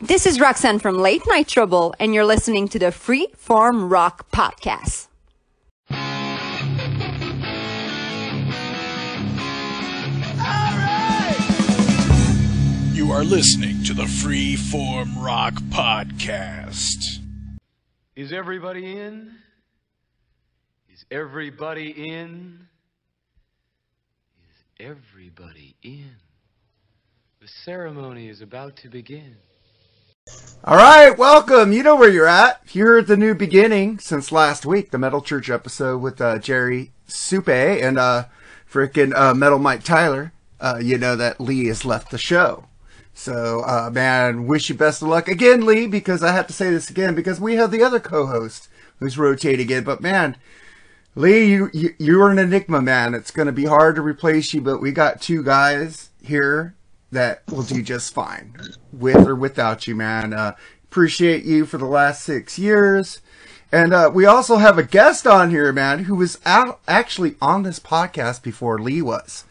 This is Roxanne from Late Night Trouble, and you're listening to the Free Form Rock Podcast. You are listening to the Free Form Rock Podcast. Is everybody in? Is everybody in? Is everybody in? The ceremony is about to begin. All right, welcome. You know where you're at. Here at the new beginning since last week, the Metal Church episode with uh, Jerry Supe and uh, freaking uh, Metal Mike Tyler. Uh, you know that Lee has left the show. So, uh, man, wish you best of luck again, Lee, because I have to say this again because we have the other co-host who's rotating in. But man, Lee, you, you you're an enigma, man. It's going to be hard to replace you, but we got two guys here that will do just fine with or without you, man. Uh, appreciate you for the last six years. And uh, we also have a guest on here, man, who was out actually on this podcast before Lee was.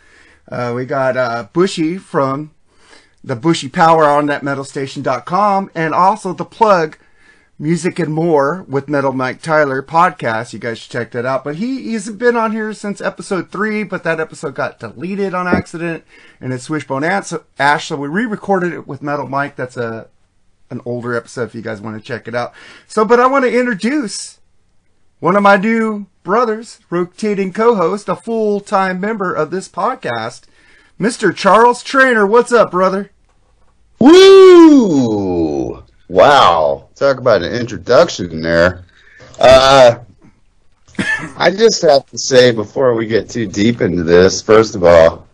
Uh, we got uh, Bushy from the Bushy Power on thatmetalstation.com and also the plug Music and More with Metal Mike Tyler podcast. You guys should check that out. But he, he's been on here since episode three, but that episode got deleted on accident and it's Wishbone Ash. So we re-recorded it with Metal Mike. That's a, an older episode if you guys want to check it out. So, but I want to introduce one of my new brothers, rotating co-host, a full-time member of this podcast, Mr. Charles Trainer. What's up, brother? Woo! Wow. Talk about an introduction there. Uh, I just have to say before we get too deep into this, first of all,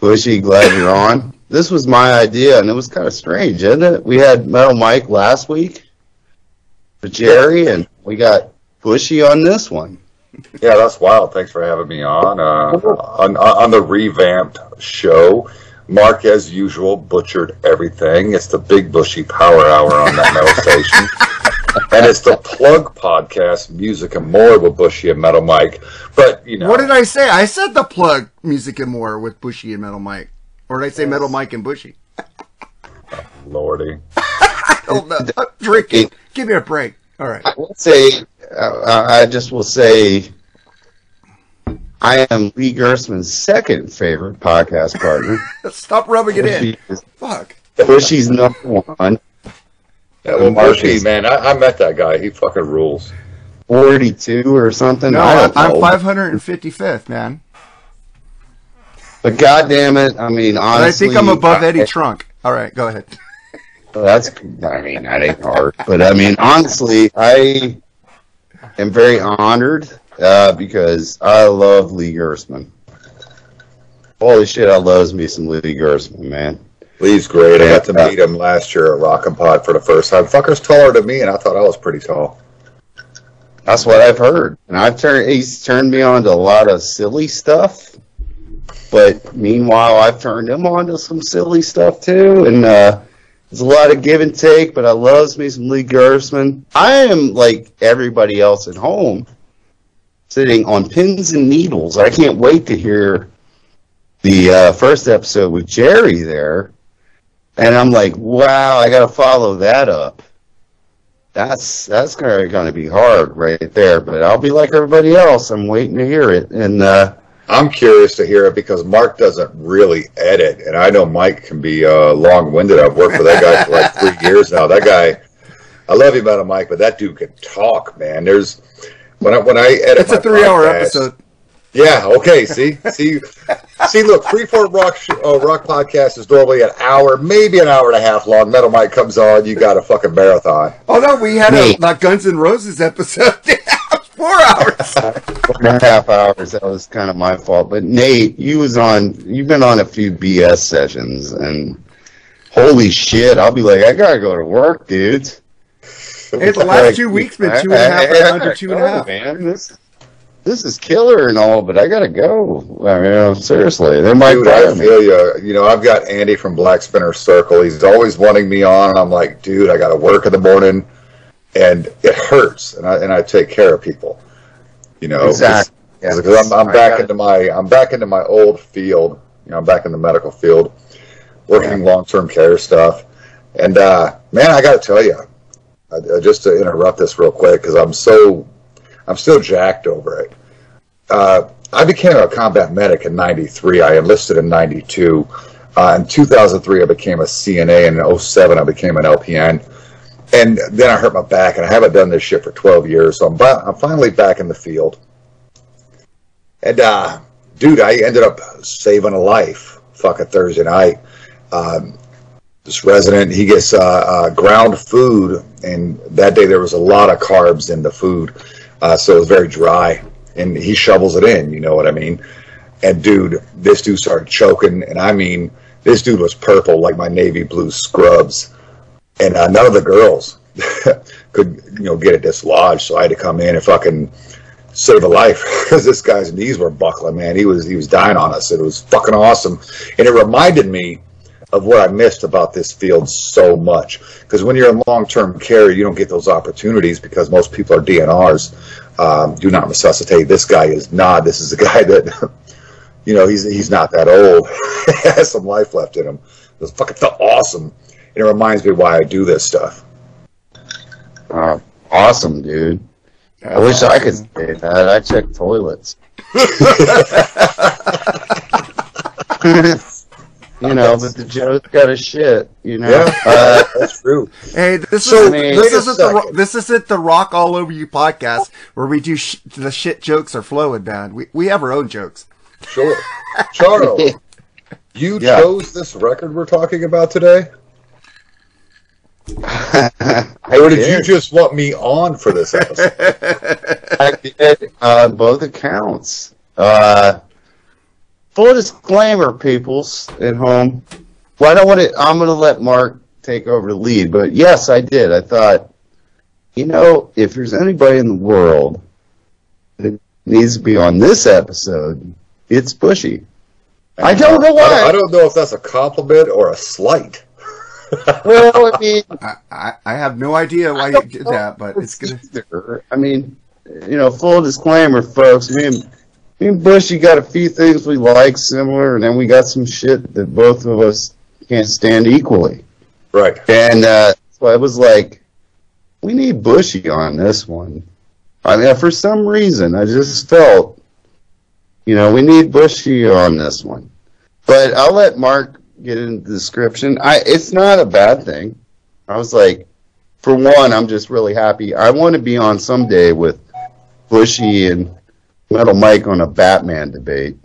Bushy, glad you're on. This was my idea, and it was kind of strange, isn't it? We had Metal Mike last week for Jerry, and we got Bushy on this one. Yeah, that's wild. Thanks for having me on. Uh, on, on the revamped show. Mark, as usual, butchered everything. It's the Big Bushy Power Hour on that metal station. And it's the plug podcast, Music and More with Bushy and Metal Mike. But, you know. What did I say? I said the plug Music and More with Bushy and Metal Mike. Or did I say Metal Mike and Bushy? Lordy. I don't know. I'm drinking. Give me a break. All right. I will say, uh, I just will say, I am Lee Gersman's second favorite podcast partner. Stop rubbing it in. Bushy- Fuck. Bushy's number one. Yeah, well, Bushy, man, I, I met that guy. He fucking rules. 42 or something. No, I I'm know. 555th, man. But goddamn it, I mean, And honestly, I think I'm above I- Eddie Trunk. All right, go ahead. That's, I mean, that ain't hard. But I mean, honestly, I am very honored uh, because I love Lee Gersman. Holy shit, I loves me some Lee Gersman, man. Lee's great. I got to meet him last year at Rockin' Pod for the first time. Fucker's taller than me, and I thought I was pretty tall. That's what I've heard, and I've turned. He's turned me on to a lot of silly stuff. But meanwhile, I've turned him on to some silly stuff too, and uh, there's a lot of give and take. But I loves me some Lee Gersman. I am like everybody else at home, sitting on pins and needles. I can't wait to hear the uh, first episode with Jerry there, and I'm like, wow, I got to follow that up that's that's going to be hard right there. But I'll be like everybody else. I'm waiting to hear it. And uh, I'm curious to hear it because Mark doesn't really edit, and I know Mike can be uh, long-winded. I've worked with that guy for like three years now. That guy, I love him you, Metal Mike, but that dude can talk, man. There's when I when I edit. It's a my three-hour podcast- episode. Yeah. Okay. See. See. see. Look, Freeform Rock sh- uh, Rock podcast is normally an hour, maybe an hour and a half long. Metal Mike comes on, you got a fucking marathon. Oh no, we had a like Guns N' Roses episode. Four hours. four and a half hours. That was kind of my fault. But Nate, you was on. You've been on a few BS sessions, and holy shit, I'll be like, I gotta go to work, dudes. Hey, the last two weeks been two and a half, under two and a half. Man, this this is killer and all, but I gotta go. I mean, seriously, they might Dude, I me. feel you. You know, I've got Andy from Black Spinner Circle. He's always wanting me on, and I'm like, dude, I got to work in the morning, and it hurts, and I and I take care of people. You know, Exactly. Because I'm, I'm back into my I'm back into my old field. You know, I'm back in the medical field, working long term care stuff. And uh, Man, I got to tell you, uh, just to interrupt this real quick because I'm so, I'm still jacked over it. Uh, I became a combat medic in '93. I enlisted in '92. Uh, in 2003, I became a CNA, and in 07, I became an LPN. And then I hurt my back, and I haven't done this shit for 12 years. So I'm, ba- I'm finally back in the field. And, uh, dude, I ended up saving a life fucking Thursday night. Um, this resident, he gets uh, uh, ground food, and that day there was a lot of carbs in the food. Uh, so it was very dry. And he shovels it in, you know what I mean? And dude, this dude started choking, and I mean, this dude was purple like my navy blue scrubs, and uh, none of the girls could you know get it dislodged. So I had to come in and fucking save a life because this guy's knees were buckling. Man, he was he was dying on us. It was fucking awesome, and it reminded me of what I missed about this field so much. Because when you're in long term care, you don't get those opportunities because most people are DNRs. Um, do not resuscitate. This guy is not. This is a guy that you know, he's he's not that old. has some life left in him. It was fucking felt awesome, and it reminds me why I do this stuff. Uh, awesome, dude. I wish I could say that. I check toilets. you know, but the Joe's got a shit. You know. Yeah, Uh, that's true. Hey, this So, is wait this isn't the this isn't the rock all over you podcast where we do sh- the shit jokes are flowing, man. We we have our own jokes. Sure, Charles, you Yeah. chose this record we're talking about today, I or did you just want me on for this episode? I did uh, both accounts. Uh, full disclaimer, peoples at home. Well, I don't want to. I'm going to let Mark take over the lead, but yes, I did. I thought, you know, if there's anybody in the world that needs to be on this episode, it's Bushy. I don't know I, why. I don't know if that's a compliment or a slight. well, I mean, I, I, I have no idea why you did that, but it's gonna. either. I mean, you know, full disclaimer, folks. Me and me and Bushy got a few things we like similar, and then we got some shit that both of us can't stand equally. Right. And uh, so I was like, we need Bushy on this one. I mean, for some reason, I just felt, you know, we need Bushy on this one. But I'll let Mark get into the description. I it's not a bad thing. I was like, for one, I'm just really happy. I want to be on someday with Bushy and Metal Mike on a Batman debate.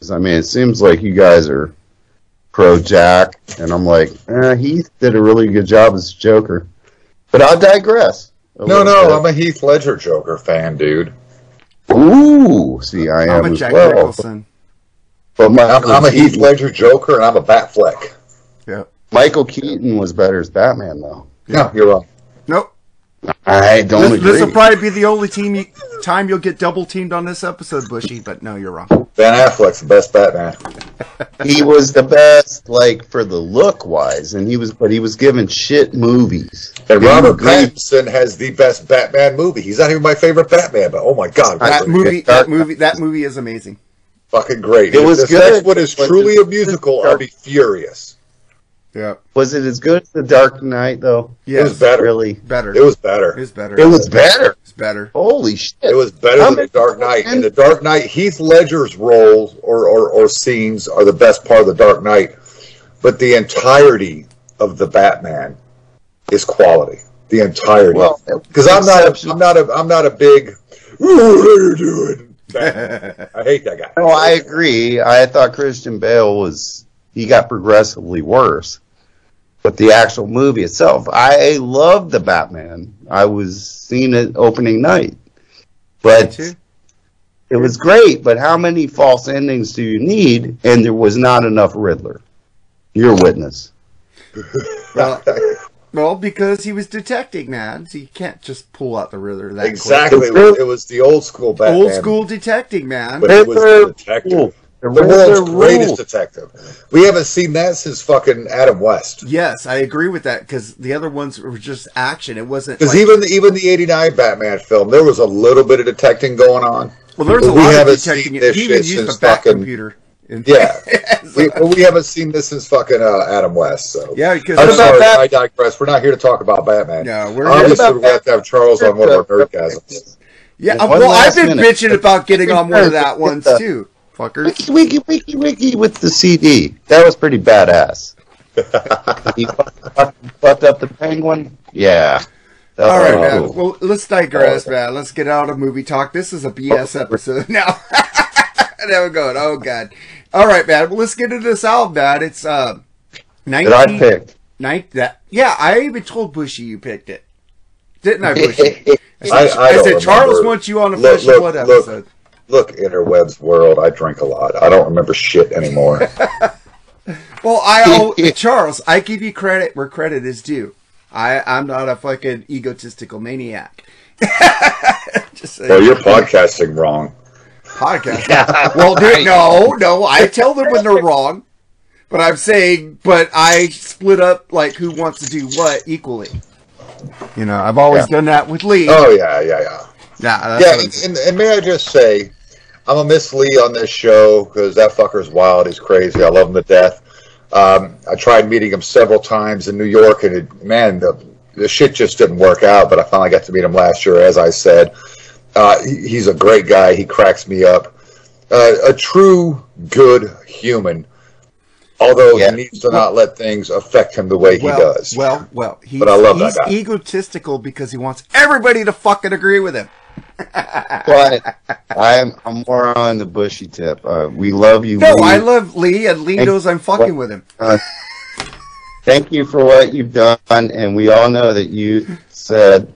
'Cause, I mean, it seems like you guys are pro Jack, and I'm like, eh, Heath did a really good job as Joker. But I'll digress. No, no, bit. I'm a Heath Ledger Joker fan, dude. Ooh, see, I am I'm a as Jack well. Nicholson. But I'm, I'm a Heath Ledger Joker, and I'm a Batfleck. Yeah. Michael Keaton was better as Batman, though. No, you're wrong. Nope. I don't This, agree. this will probably be the only team you, time you'll get double teamed on this episode, Bushy. But no, you're wrong. Ben Affleck's the best Batman. he was the best, like for the look wise, and he was, but he was given shit movies. And Robert great. Pattinson has the best Batman movie. He's not even my favorite Batman, but oh my god, That fucking- movie, that movie, that movie is amazing. fucking great. It If was this good, next one is truly a musical, I'll be furious. Yeah. Was it as good as The Dark Knight, though? Yes. It was better. Really, Better. It was better. It's better. it was better. It's better. Holy shit! It was better How than The Dark people Knight. in- In The Dark Knight, Heath Ledger's roles or, or, or scenes are the best part of The Dark Knight, but the entirety of the Batman is quality. The entirety. Well, Because I'm not, exception- a, I'm not a, I'm not a big. "Ooh, what are you doing? I hate that guy. No, I agree. I thought Christian Bale was he got progressively worse. But the actual movie itself, I loved the Batman. I was seeing it opening night. But it was great, but how many false endings do you need? And there was not enough Riddler. You're witness. Well, well, because he was detecting, man. So you can't just pull out the Riddler that exactly. It was, it was the old school. Batman. Old school detecting, man. But he was the Riddler detective. Ruled. The The world's greatest ruled. detective. We haven't seen that since fucking Adam West. Yes, I agree with that because the other ones were just action. It wasn't Because like, even even the '89 Batman film, there was a little bit of detecting going on. well, there's a we lot of haven't detecting. seen It. this He even used since the bat fucking- computer And- Yeah. we, we haven't seen this since fucking uh, Adam West. So yeah, because I'm sorry, that? I digress. We're not here to talk about Batman. No, we're Obviously, here- we're going to have to have Charles on one of our nerdgasms. yeah. One Well, I've been minute. bitching about getting on one of that ones too, fuckers. Wiki, wiki, wiki, wiki with the CD. That was pretty badass. he fucked up the penguin. Yeah. That All was man. cool. Well, let's digress, man. Let's get out of movie talk. This is a BS episode now. there we go. Oh god. All right, man. Well, let's get into this album, man. It's uh, That I picked. nine- that yeah. I even told Bushy you picked it, didn't I, Bushy? I said, I- I said Charles remember. wants you on the Look, Flesh and look, Blood look. episode. Look, interwebs world, I drink a lot. I don't remember shit anymore. Well, I owe Charles. I give you credit where credit is due. I I'm not a fucking egotistical maniac. Just well, you're podcasting wrong. podcast. well, dude, no, no. I tell them when they're wrong, but I'm saying, but I split up like who wants to do what equally. You know, I've always done that with Lee. Oh, yeah, yeah, yeah. yeah, Yeah, what and, and may I just say, I'm a Miss Lee on this show because that fucker's wild. He's crazy. I love him to death. Um, I tried meeting him several times in New York, and it, man, the, the shit just didn't work out. But I finally got to meet him last year, as I said. Uh, he, he's a great guy. He cracks me up. Uh, a true good human, although Yeah. he needs to not let things affect him the way he does. well, well. He's, But I love that he's guy. egotistical because he wants everybody to fucking agree with him. But I'm I'm more on the bushy tip. Uh, we love you. No, Lee. I love Lee, and Lee knows I'm fucking with him. Uh, thank you for what you've done, and we all know that you said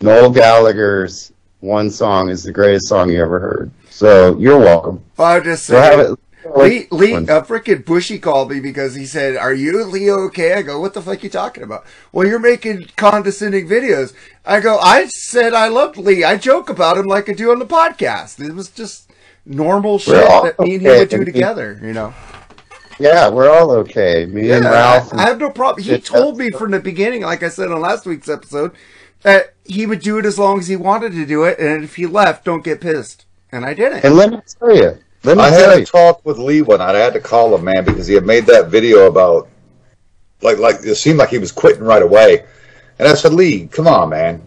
Noel Gallagher's one song is the greatest song you ever heard. So you're welcome. I'm just So saying. it. Lee, Lee, uh, freaking Bushy called me because he said, "Are you Leo okay?" I go, "What the fuck are you talking about?" Well, you're making condescending videos. I go, "I said I loved Lee. I joke about him like I do on the podcast. It was just normal shit all that me and him okay. would do together, you know." Yeah, we're all okay. Me and Ralph. I, I have no problem. He told me from the beginning, like I said on last week's episode, that he would do it as long as he wanted to do it, and if he left, don't get pissed. And I didn't. and let me tell you. Let me I tell had a you. talk with Lee one night. I had to call him, man, because he had made that video about, like, like it seemed like he was quitting right away. And I said, Lee, come on, man,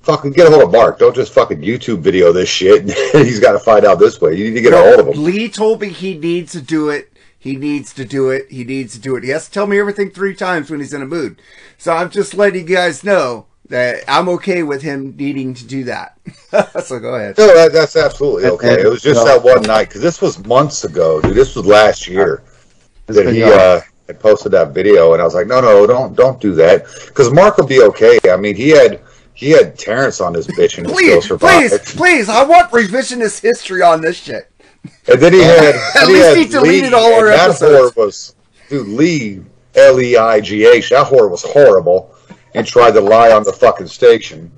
fucking get a hold of Mark. Don't just fucking YouTube video this shit. He's got to find out this way. You need to get a hold of him. Lee told me he needs to do it. He needs to do it. He needs to do it. He has to tell me everything three times when he's in a mood. So I'm just letting you guys know that I'm okay with him needing to do that. so go ahead. No, that, that's absolutely okay. It was just No. that one night because this was months ago, dude. This was last year that he uh, had posted that video, and I was like, no, no, don't, don't do that, because Mark will be okay. I mean, he had he had Terrence on his bitch, and he still Please, survived. please, please! I want revisionist history on this shit. And then he had At then he least had he deleted all our and that episodes. whore was dude Lee L E I G H. That whore was horrible and tried to lie on the fucking station.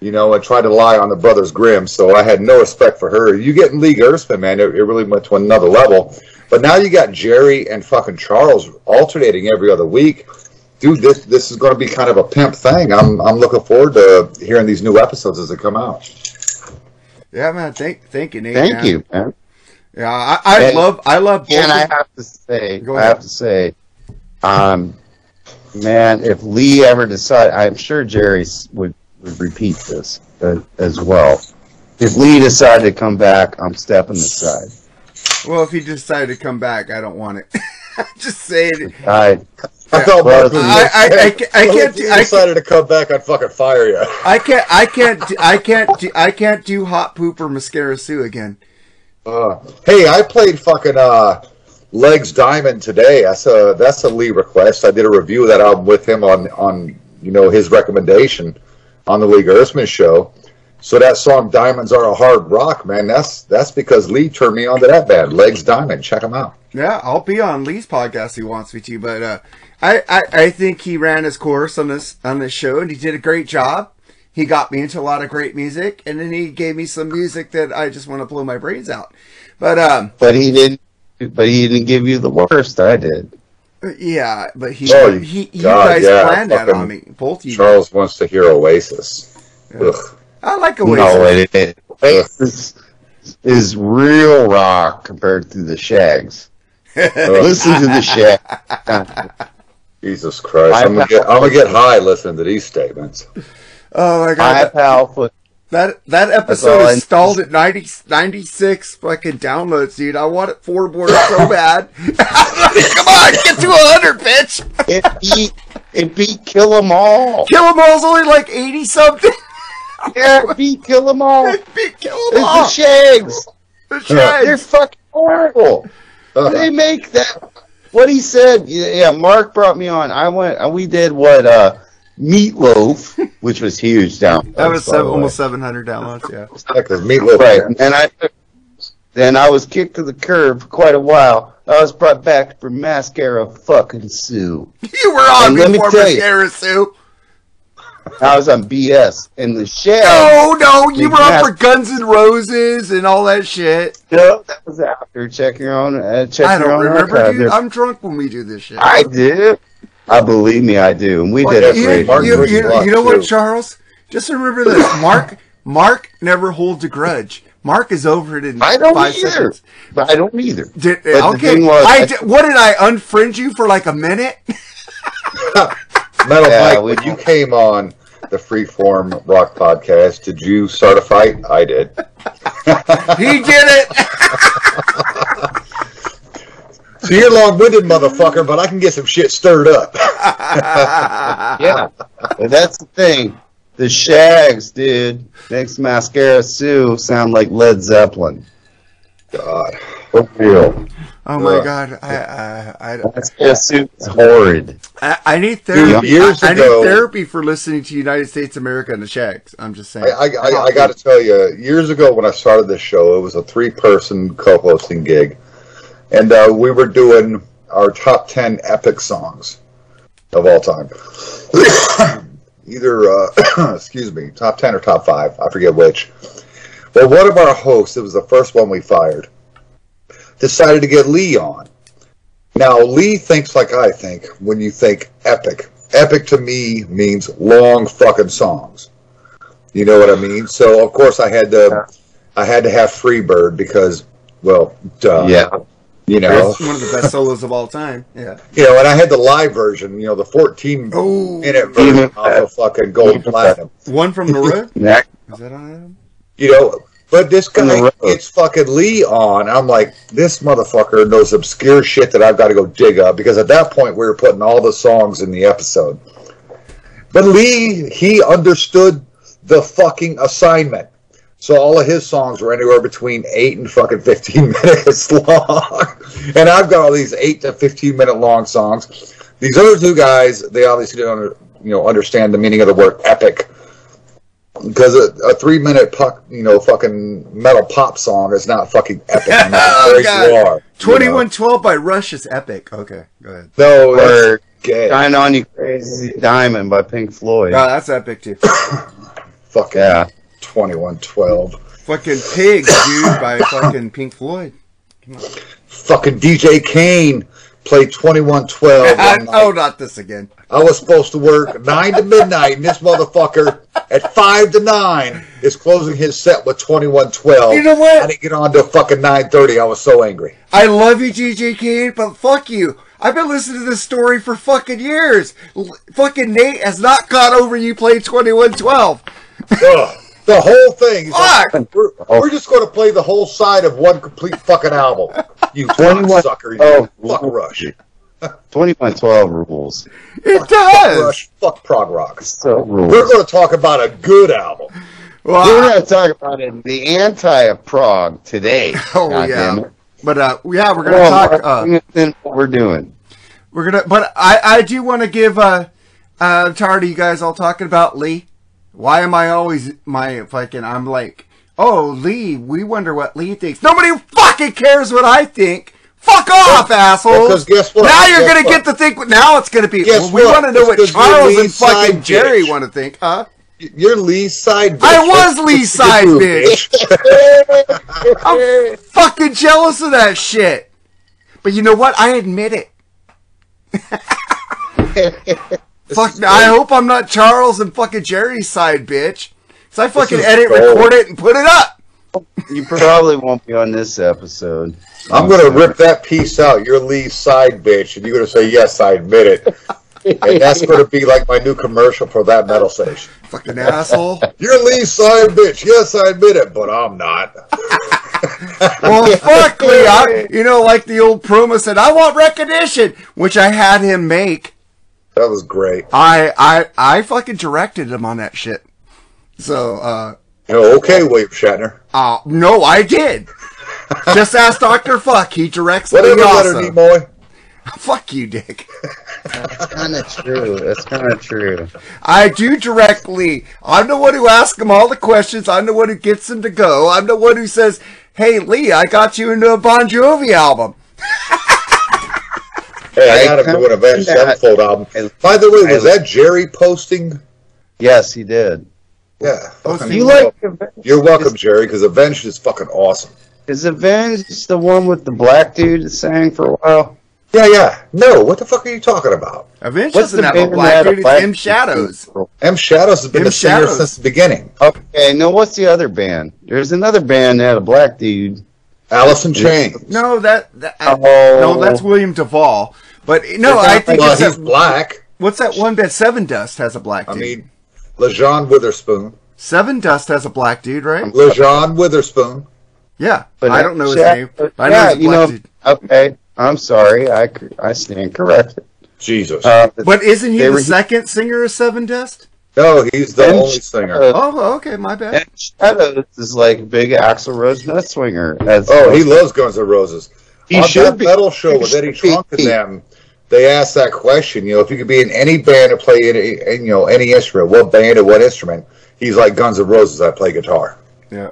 You know, and tried to lie on the Brothers Grimm. So I had no respect for her. You getting Lee Gersman, man? It, it really went to another level. But now you got Jerry and fucking Charles alternating every other week. Dude, this this is going to be kind of a pimp thing. I'm I'm looking forward to hearing these new episodes as they come out. Yeah, man. Thank, thank you, Nate. Thank man. you, man. Yeah, I, I And- love, I love. And I have to say, I have to say, um, man, if Lee ever decided, I'm sure Jerry would, would repeat this uh, as well. If Lee decided to come back, I'm stepping aside. well, if he decided to come back, I don't want it. I just saying. it. I, I thought Well, Mark I- I- I I can't if do- he I decided to come back, I'd fucking fire you. I can't, I can't, do, I can't, do, I can't do hot poop or mascara Sue again. Uh, hey, I played fucking uh, Legs Diamond today. That's a that's a Lee request. I did a review of that album with him on on you know his recommendation on the Lee Gersman show. So that song "Diamonds Are a Hard Rock," man, that's that's because Lee turned me on to that band, Legs Diamond. Check them out. Yeah, I'll be on Lee's podcast if he wants me to, but uh, I, I I think he ran his course on this on this show and he did a great job. He got me into a lot of great music, and then he gave me some music that I just want to blow my brains out. But um, but he didn't. But he didn't give you the worst. I did. yeah, but he Oh, he you God, guys yeah, planned that on me, both of you. Charles wants to hear Oasis. Ugh. I like Oasis. No, it, it, Oasis. is real rock compared to the Shaggs. Listen to the Shaggs. Jesus Christ! I'm gonna get I'm gonna get high listening to these statements. Oh my High god, that, powerful. That that episode is stalled at 90, 96 fucking downloads, dude. I want it forward so bad. Come on, get to hundred, bitch. It beat it beat Kill 'Em All. Kill 'em all's only like eighty something. Yeah, it beat Kill 'Em All. It's Kill 'em the all. Shaggs. The Shaggs. They're fucking horrible. they make that. What he said. Yeah, Mark brought me on. I went. uh, We did what? uh Meatloaf, which was huge down. That was seven, almost seven hundred downloads. Yeah. Because meatloaf. Right, and I then I was kicked to the curb for quite a while. I was brought back for mascara fucking Sue. You were on And let me before tell you- Mascara Sue. I was on BS and the shag. No, no, you were on for Guns and Roses and all that shit. No, that was after. Check your own. Uh, check I don't own remember, dude. I'm drunk when we do this shit. I do. I believe me, I do. And we did it you, you, you- you know what, too. Charles? Just remember this: Mark, Mark never holds a grudge. Mark is over it in I don't five either. seconds. But I don't either. Did, But the okay, thing was, I I- di- what did I unfriend you for like a minute? Metal Yeah, Mike, when you came on the Freeform Rock Podcast, did you start a fight? I did. he did it. So you're long-winded, motherfucker, but I can get some shit stirred up. Yeah. but that's the thing. The Shaggs, dude, makes Mascara Sue sound like Led Zeppelin. God. For real. Oh my Ugh. god, I, I, I, Mascara Sue is horrid. I, I need therapy. years I, I need therapy for listening to United States America and the Shaggs. I'm just saying. I, I, I, I got to tell you, years ago when I started this show, it was a three-person co-hosting gig, and uh, we were doing our top ten epic songs of all time. Either, uh, excuse me, top ten or top five, I forget which. Well, one of our hosts, it was the first one we fired, decided to get Lee on. Now, Lee thinks like I think when you think epic. Epic to me means long fucking songs. You know what I mean? So of course I had to, I had to have Freebird because, well, duh. Yeah. You know, It's one of the best solos of all time. Yeah. you know, and I had the live version. You know, the 14 Oh, minute version of the fucking gold platinum. one from the road. Next. Is that on it? You know, but this On guy road. gets fucking Lee on. I'm like, this motherfucker knows obscure shit that I've got to go dig up because at that point we were putting all the songs in the episode. But Lee, he understood the fucking assignment. So all of his songs were anywhere between eight and fucking fifteen minutes long, and I've got all these eight to fifteen minute long songs. These other two guys, they obviously don't, under, you know, understand the meaning of the word epic because a, a three minute puck, you know, fucking metal pop song is not fucking epic. No matter Oh, God. are. Twenty one twelve by Rush is epic. Okay, go ahead. No, that's Or. Shine On You Crazy Diamond by Pink Floyd. Oh, that's epic too. Fuck Yeah. Twenty one twelve. fucking Pigs, dude, by fucking Pink Floyd. Fucking DJ Kane played twenty one twelve. oh, not this again. I was supposed to work nine to midnight, and this motherfucker at five to nine is closing his set with twenty one twelve. You know what? I didn't get on to fucking nine thirty. I was so angry. I love you, DJ Kane, but fuck you. I've been listening to this story for fucking years. L- fucking Nate has not got over you played 2112. Ugh. The whole thing. He's like, Fuck! we're, we're just going to play the whole side of one complete fucking album. You 21 sucker. You oh, fuck Rush. 2112 rules. It Fuck does. Rush. Fuck prog rock. So rules. We're going to talk about a good album. Well, We're I- going to talk about it, the anti of prog today. oh God yeah. But uh, yeah, we're gonna Well, talk. Mark, Uh, bring us in what we're doing. we're gonna. But I, I do want to give. Uh, uh, I'm tired of you guys all talking about Lee. Why am I always my fucking? I'm like, oh Lee. We wonder what Lee thinks. Nobody fucking cares what I think. Fuck off, assholes. Because guess what? Now you're Guess gonna what? get to think. Now it's gonna be. Guess well, we want to know It's what Charles and fucking Jerry want to think, huh? You're Lee's side bitch. I was Lee's side bitch. I'm fucking jealous of that shit. But you know what? I admit it. Fuck. I hope I'm not Charles and fucking Jerry's side bitch. So I fucking edit, gold. record it, and put it up. You probably won't be on this episode. I'm gonna rip that piece out. You're Lee's side bitch, and you're gonna say yes, I admit it. And that's gonna be like my new commercial for that metal station. Fucking asshole. You're Lee's side bitch. Yes, I admit it, but I'm not. well, fuck Lee. I, you know, like the old promo said, I want recognition, which I had him make. That was great. I, I, I fucking directed him on that shit. So, uh, Oh, okay, William Shatner. uh, no, I did. Just ask Dr. Fuck. He directs Whatever, Lee Leonard also. Nimoy. Fuck you, Dick. That's kind of true. That's kind of true. I do direct Lee. I'm the one who asks him all the questions. I'm the one who gets him to go. I'm the one who says, "Hey Lee, I got you into a Bon Jovi album." Hey, I I got him come doing a Avenged from that- Sevenfold album. I- By the way, I- was that Jerry posting? Yes, he did. Yeah. Oh, You like You're welcome, Jerry, because Avenged is fucking awesome. is Avenged the one with the black dude that sang for a while? Yeah, yeah. No, what the fuck are you talking about? Avenged What's doesn't the have a black that had dude. It's black M Shadows. M Shadows has been M the singer Shadows. since the beginning. Okay, no, what's the other band? There's another band that had a black dude. Alice in Chains. No, that, that Oh. no, that's William DuVall. But no, I think Well, he's that, black. what's that one that Sevendust has a black dude? I mean, Lajon Witherspoon. Sevendust has a black dude, right? Lajon Witherspoon. Yeah, But I don't know his yeah, name. but I know yeah, he's a you know. dude. Okay, I'm sorry. I I stand corrected. Jesus. Uh, But isn't he the were- second singer of Sevendust? No, he's the Ben only singer. Oh, okay, my bad. and Shadows is like big Axl Rose nut swinger. As Oh, he loves Guns N' Roses. He On should that be. metal show He with Eddie should. Trunk and them, they asked that question. You know, if you could be in any band or play any, and, you know, any instrument, what band or what instrument? He's like Guns N' Roses. I play guitar. Yeah.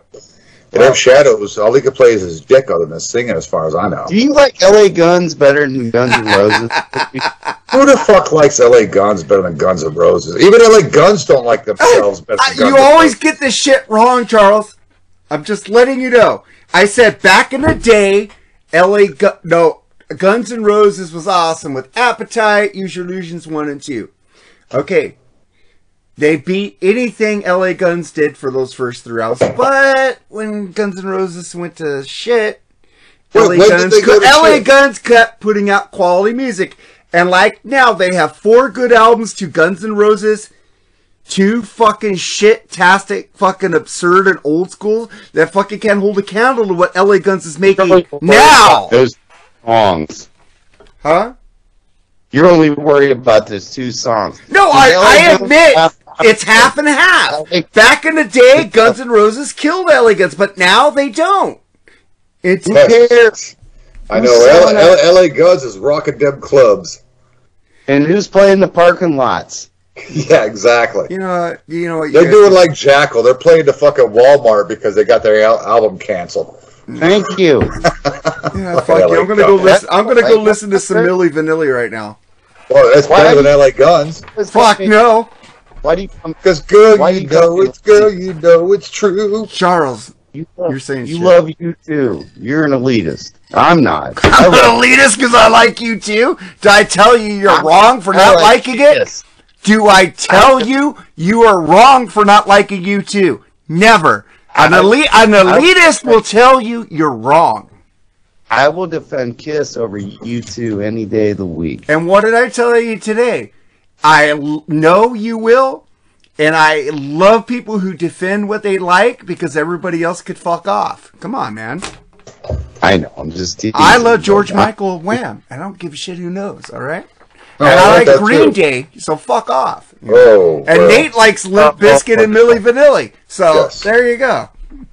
And M Shadows, all he could play is his dick, other than singing, as far as I know. Do you like LA Guns better than Guns N' Roses? Who the fuck likes LA Guns better than Guns N' Roses? Even LA Guns don't like themselves better I- than Guns you always Roses. get this shit wrong, Charles. I'm just letting you know. I said back in the day, LA Gu- no Guns N' Roses was awesome with Appetite, Use Your Illusions one and two. Okay, they beat anything LA Guns did for those first three albums. But when Guns N' Roses went to shit, Wait, LA Guns, they go cut- to LA shit? Guns kept putting out quality music, and like now they have four good albums to Guns N' Roses two fucking shit-tastic, fucking absurd and old school that fucking can't hold a candle to what LA Guns is making now. Those songs. Huh? You're only worried about those two songs. No, I, LA I admit have- it's half and half. Back in the day, Guns N' Roses killed LA Guns, but now they don't. It's Who cares? I know L- L- LA Guns is rocking them clubs. And who's playing the parking lots? yeah, exactly. you know, you know what you They're doing like Jackal. They're playing the fucking Walmart because they got their al- album canceled. Thank you. Yeah, fuck you. I'm gonna go Guns. listen. I'm gonna go listen to some Milli Vanilli right now. Well, that's better are than LA Guns. Fuck no, Why do you um, come? Because girl, Why you you know it's girl, you know it's true. Charles. You love, You're saying you shit. love you too. You're an elitist. I'm not. I'm an elitist because I like U2. Did I tell you you're I'm- wrong for not like liking it? this. Do I tell you you are wrong for not liking U2? Never. An, elite, an elitist will tell you you're wrong. I will defend Kiss over U2 any day of the week. And what did I tell you today? I l- know you will, and I love people who defend what they like because everybody else could fuck off. Come on, man. I know. I'm just teasing. I love George Michael Wham. I don't give a shit who knows, all right? No, and I I like like Green too. Day, so fuck off. Oh, And well. Nate likes Limp Bizkit and Milli Vanilli. So Yes. there you go. But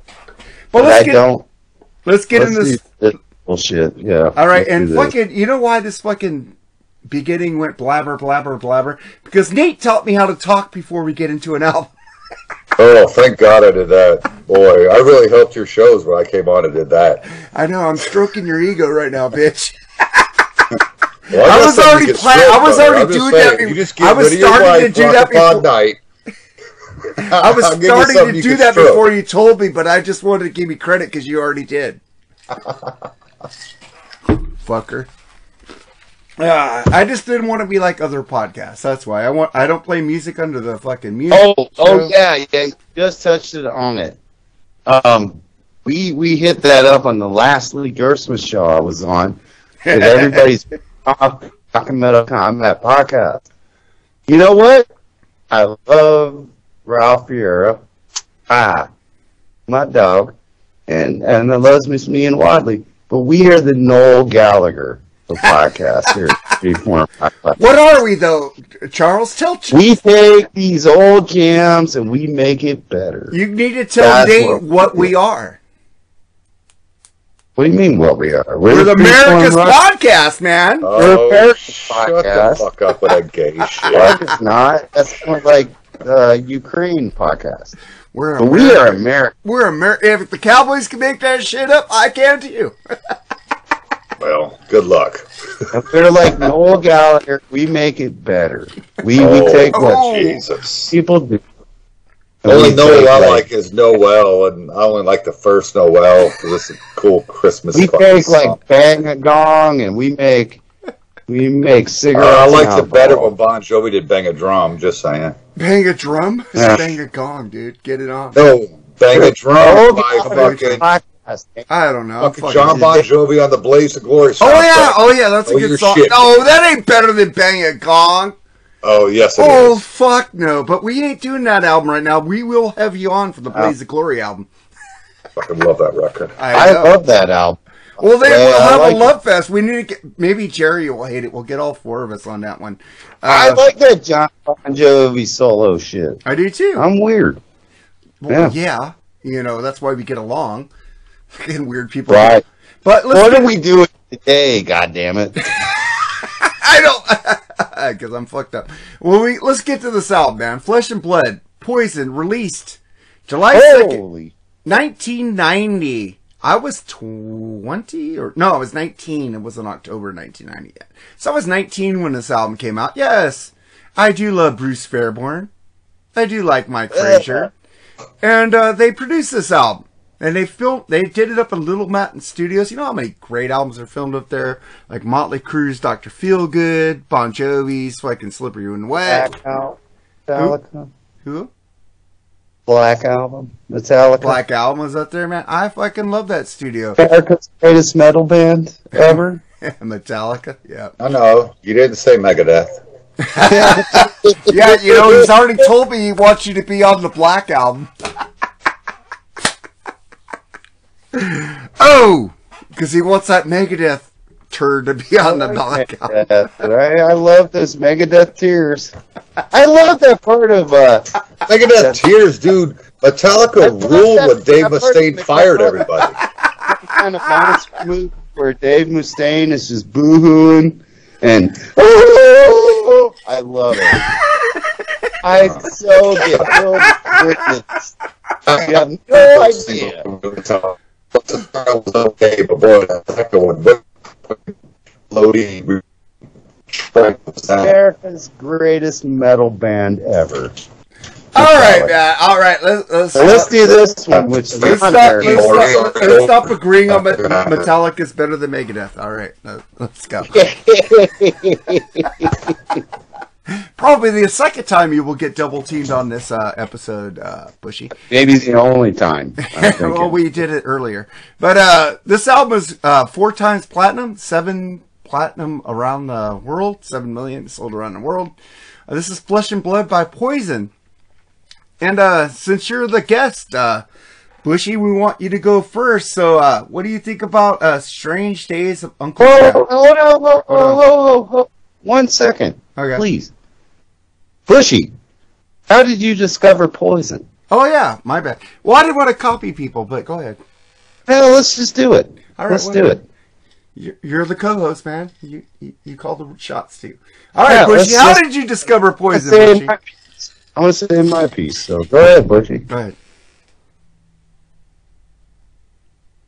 But let's get don't. let's get let's in this. do this bullshit. Yeah. All right, and do this. fucking, you know why this fucking beginning went blabber, blabber, blabber? Because Nate taught me how to talk before we get into an album. Oh, thank God I did that. Boy, I really helped your shows when I came on and did that. I know I'm stroking your ego right now, bitch. Well, I was already get plan- stroked, I was already doing saying, that You just I was rid of your starting to do that before- night. I was I'll give you starting to do that before you told me, but I just wanted to give you credit because you already did. Fucker. Uh, I just didn't want to be like other podcasts. That's why I want. I don't play music under the fucking music. Oh, oh yeah, yeah. you Just touched it on it. Um, we we hit that up on the last Lee Gersman show I was on. Because everybody's talking about combat podcast. You know what? I love Ralph Fiera. Ah, my dog, and and I loves Miss Me and Wadley. But we are the Noel Gallagher of podcast here. at Freeform Podcast. What are we though, Charles? Tell Ch- We take these old jams and we make it better. you need to tell That's Dave what- what we are. What do you mean? What we are? We're the America's Rock- podcast, man. Oh, American shut podcast. the fuck up with that gay shit. Well, it's not. That's more like the Ukraine podcast. We're But we are American. American. We're Amer- If the Cowboys can make that shit up, I can too. Well, good luck. We're like Noel Gallagher. We make it better. We Oh, we take what Oh. Jesus. people do. The only Noel I like- like is Noel, and I only like the first Noel because it's a cool Christmas. We fucking take song. like Bang a Gong, and we make we make Uh. I like the better alcohol. when Bon Jovi did "Bang a Drum." Just saying. Bang a drum? It's Yeah. bang a gong, dude. Get it on. No, "Bang a Drum" Oh, by fucking, podcast. I don't know. I'm fucking fucking- John Bon Jovi on the Blaze of Glory. Oh yeah, oh yeah, that's a Oh, good song. shit. No, that ain't better than Bang a Gong. Oh yes, it is. Oh fuck no! But we ain't doing that album right now. We will have you on for the Blaze of Glory album. Fucking love that record. I know. love that album. Well, they Yeah, will have like a love fest. We need to get. Maybe Jerry will hate it. We'll get all four of us on that one. I Uh, like that John Bon Jovi solo shit. I do too. I'm weird. Well, yeah. yeah. You know that's why we get along. Fucking weird people. Right. But let's. What do we do today? God damn it! I don't, because I'm fucked up. Well, we let's get to this album, man. Flesh and Blood, Poison, released July second, 1990. I was 20 or no, I was 19. It was in October 1990 yet. So I was 19 when this album came out. Yes, I do love Bruce Fairbairn. I do like Mike Fraser, and uh, they produced this album. And they filmed, they did it up in Little Mountain Studios. You know how many great albums are filmed up there? Like Motley Crue's Dr. Feelgood, Bon Jovi's fucking Slippery When Wet. Black Album. Metallica. Who? Black Album. Metallica. Black Album was up there, man. I fucking love that studio. America's greatest metal band ever. Metallica, yeah. I know you didn't say Megadeth. Yeah, you know, he's already told me he wants you to be on the Black Album. Oh, because he wants that Megadeth turd to be on the Black Album. Megadeth, right? I love those Megadeth tears. I love that part of uh, Megadeth tears, dude. Metallica I ruled when Dave Mustaine fired everybody. kind of monster movie where Dave Mustaine is just boohooing and oh, I love it. I so get filled with goodness. You have no idea. Was okay, but boy, that second one, Lodi, America's greatest metal band ever. All right, man. All right, let's let's, So let's do this one, which is let's not stop, very let's, Lord. stop, let's stop agreeing on Met- is better than Megadeth. All right, no, let's go. Probably the second time you will get double teamed on this uh, episode, uh, Bushy. Maybe the only time. Well, we did it earlier, but uh, this album is uh, four times platinum, seven platinum around the world, seven million sold around the world. Uh, this is Flesh and Blood by Poison, and uh, since you're the guest, uh, Bushy, we want you to go first. So, uh, what do you think about uh, Strange Days of Uncle Whoa, Jack? hold on, hold on, hold on, hold on. One second, Okay. please. Bushy, how did you discover poison? Oh yeah, my bad. Well, I didn't want to copy people, but go ahead. Hell, let's just do it. All right, let's well, do it. You're, you're the co-host, man. You, you you call the shots too. All right, Yeah, Bushy. How just- did you discover poison, Bushy? I want to say my piece. So go ahead, Bushy. Go ahead.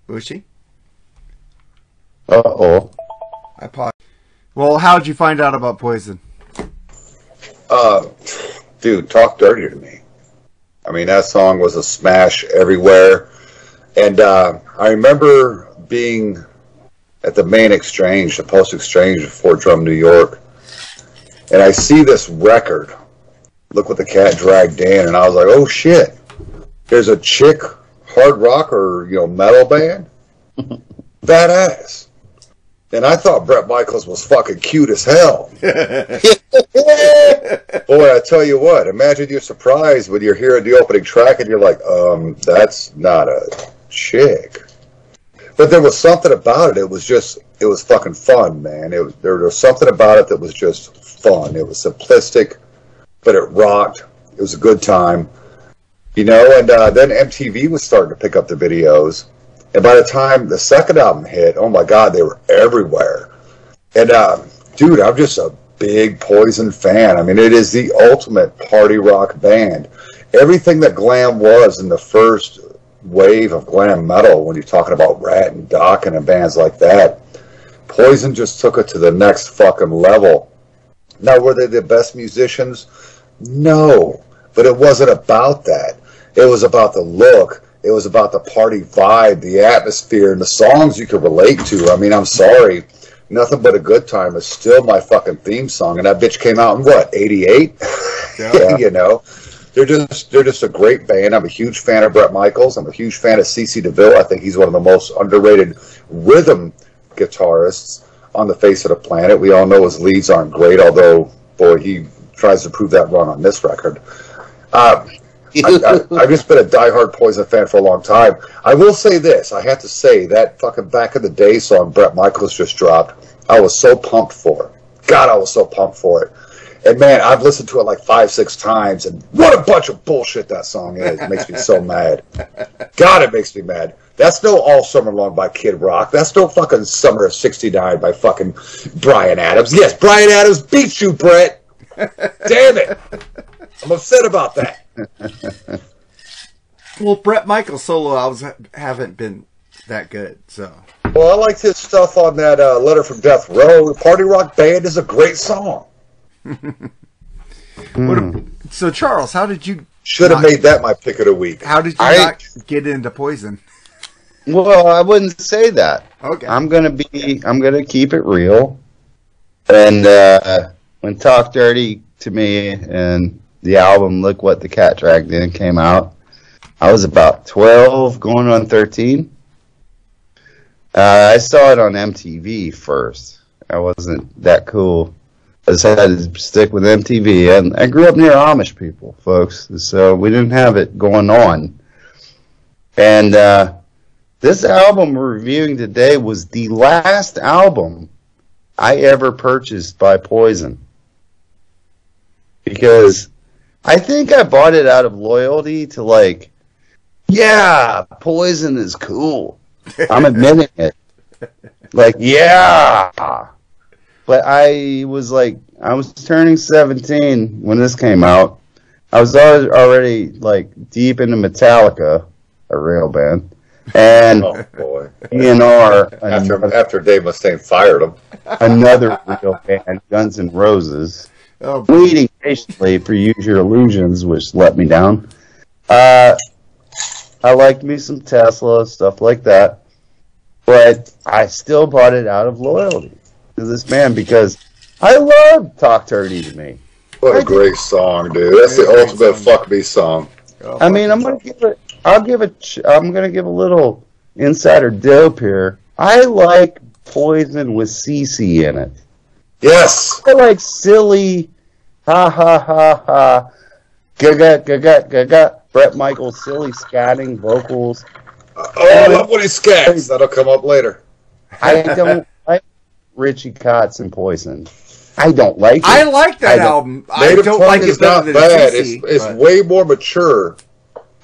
Bushy? Uh oh. I paused. Well, how'd you find out about poison? Uh, dude, talk dirty to me. I mean, that song was a smash everywhere. And uh, I remember being at the main exchange, the post exchange of Fort Drum, New York. And I see this record, Look What the Cat Dragged In. And I was like, oh shit, there's a chick hard rock or you know metal band, badass. And I thought Bret Michaels was fucking cute as hell. Boy, I tell you what, imagine you're surprised when you're hearing the opening track and you're like, um, that's not a chick. But there was something about it. It was just, it was fucking fun, man. It was, there was something about it that was just fun. It was simplistic, but it rocked. It was a good time, you know. And uh, then MTV was starting to pick up the videos, and by the time the second album hit, oh my god, they were everywhere. And uh, dude, I'm just a big Poison fan. I mean, it is the ultimate party rock band. Everything that glam was in the first wave of glam metal, when you're talking about Ratt and Dokken and bands like that, Poison just took it to the next fucking level. Now, were they the best musicians? No, but it wasn't about that. It was about the look. It was about the party vibe, the atmosphere, and the songs you could relate to. I mean, I'm sorry. Nothing but a good time is still my fucking theme song, and that bitch came out in what '88. Yeah. you know, they're just they're just a great band. I'm a huge fan of Bret Michaels. I'm a huge fan of CC DeVille. I think he's one of the most underrated rhythm guitarists on the face of the planet. We all know his leads aren't great, although boy, he tries to prove that wrong on this record. Um, I, I, I've just been a diehard Poison fan for a long time. I will say this: I have to say that fucking back in the day song Bret Michaels just dropped. I was so pumped for it. God, I was so pumped for it. And man, I've listened to it like five, six times, and what a bunch of bullshit that song is. It makes me so mad. God, it makes me mad. That's no All Summer Long by Kid Rock. That's no fucking Summer of '69 by fucking Bryan Adams. Yes, Bryan Adams beats you, Bret. Damn it. I'm upset about that. Well, Bret Michaels solo albums ha- haven't been that good, so. Well, I liked his stuff on that uh, Letter from Death Row. Party Rock Band is a great song. What, so, Charles, how did you Should have made that my pick of the week. How did you I- not get into Poison? Well, I wouldn't say that. Okay. I'm gonna be. I'm gonna keep it real. And uh, when Talk Dirty to me and the album Look What the Cat Dragged In came out, I was about 12, going on 13. Uh, I saw it on MTV first. I wasn't that cool. I decided to stick with MTV, and I grew up near Amish people, folks. So we didn't have it going on. And uh, this album we're reviewing today was the last album I ever purchased by Poison. Because I think I bought it out of loyalty to like, yeah, Poison is cool. I'm admitting it. Like, yeah. But I was like, I was turning 17 when this came out. I was already like deep into Metallica, a real band. And Oh boy! ENR, After another, after Dave Mustaine fired him. another real band, Guns N' Roses. Oh, Waiting patiently for Use Your Illusions, which let me down. Uh, I liked me some Tesla, stuff like that. But I still bought it out of loyalty to this man because I love Talk Dirty to me. What I a great song, dude! That's the ultimate song. fuck me song. oh, I mean, I'm gonna give it, I'll give it, I'm gonna give a little insider dope here. I like Poison with CC in it. Yes. I like silly, ha ha ha ha, gaga gaga gaga. Bret Michaels silly scatting vocals. Oh, I love when he scats. That'll come up later. I don't like Richie Kotzen and Poison. I don't like it. I like that I don't- album. I Native don't Tongue like is it not bad. CC, it's it's but, way more mature.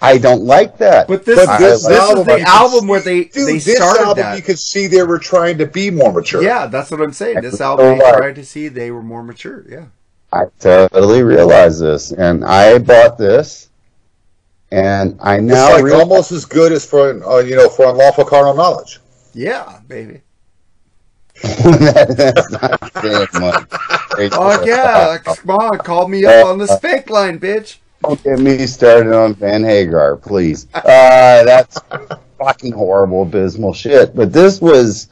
I don't like that. but this, But this, this this album, is the album where they Dude, they this started album that. you could see they were trying to be more mature. Yeah, that's what I'm saying. This So album they tried to see they were more mature. Yeah. I totally realize this, and I bought this, and I It's now like realize almost as good as for uh, you know for unlawful carnal knowledge. Yeah, baby. that's not saying much. Oh yeah, come on, call me up on the spank line, bitch. Don't get me started on Van Hagar, please. Uh, that's fucking horrible, abysmal shit. But this was.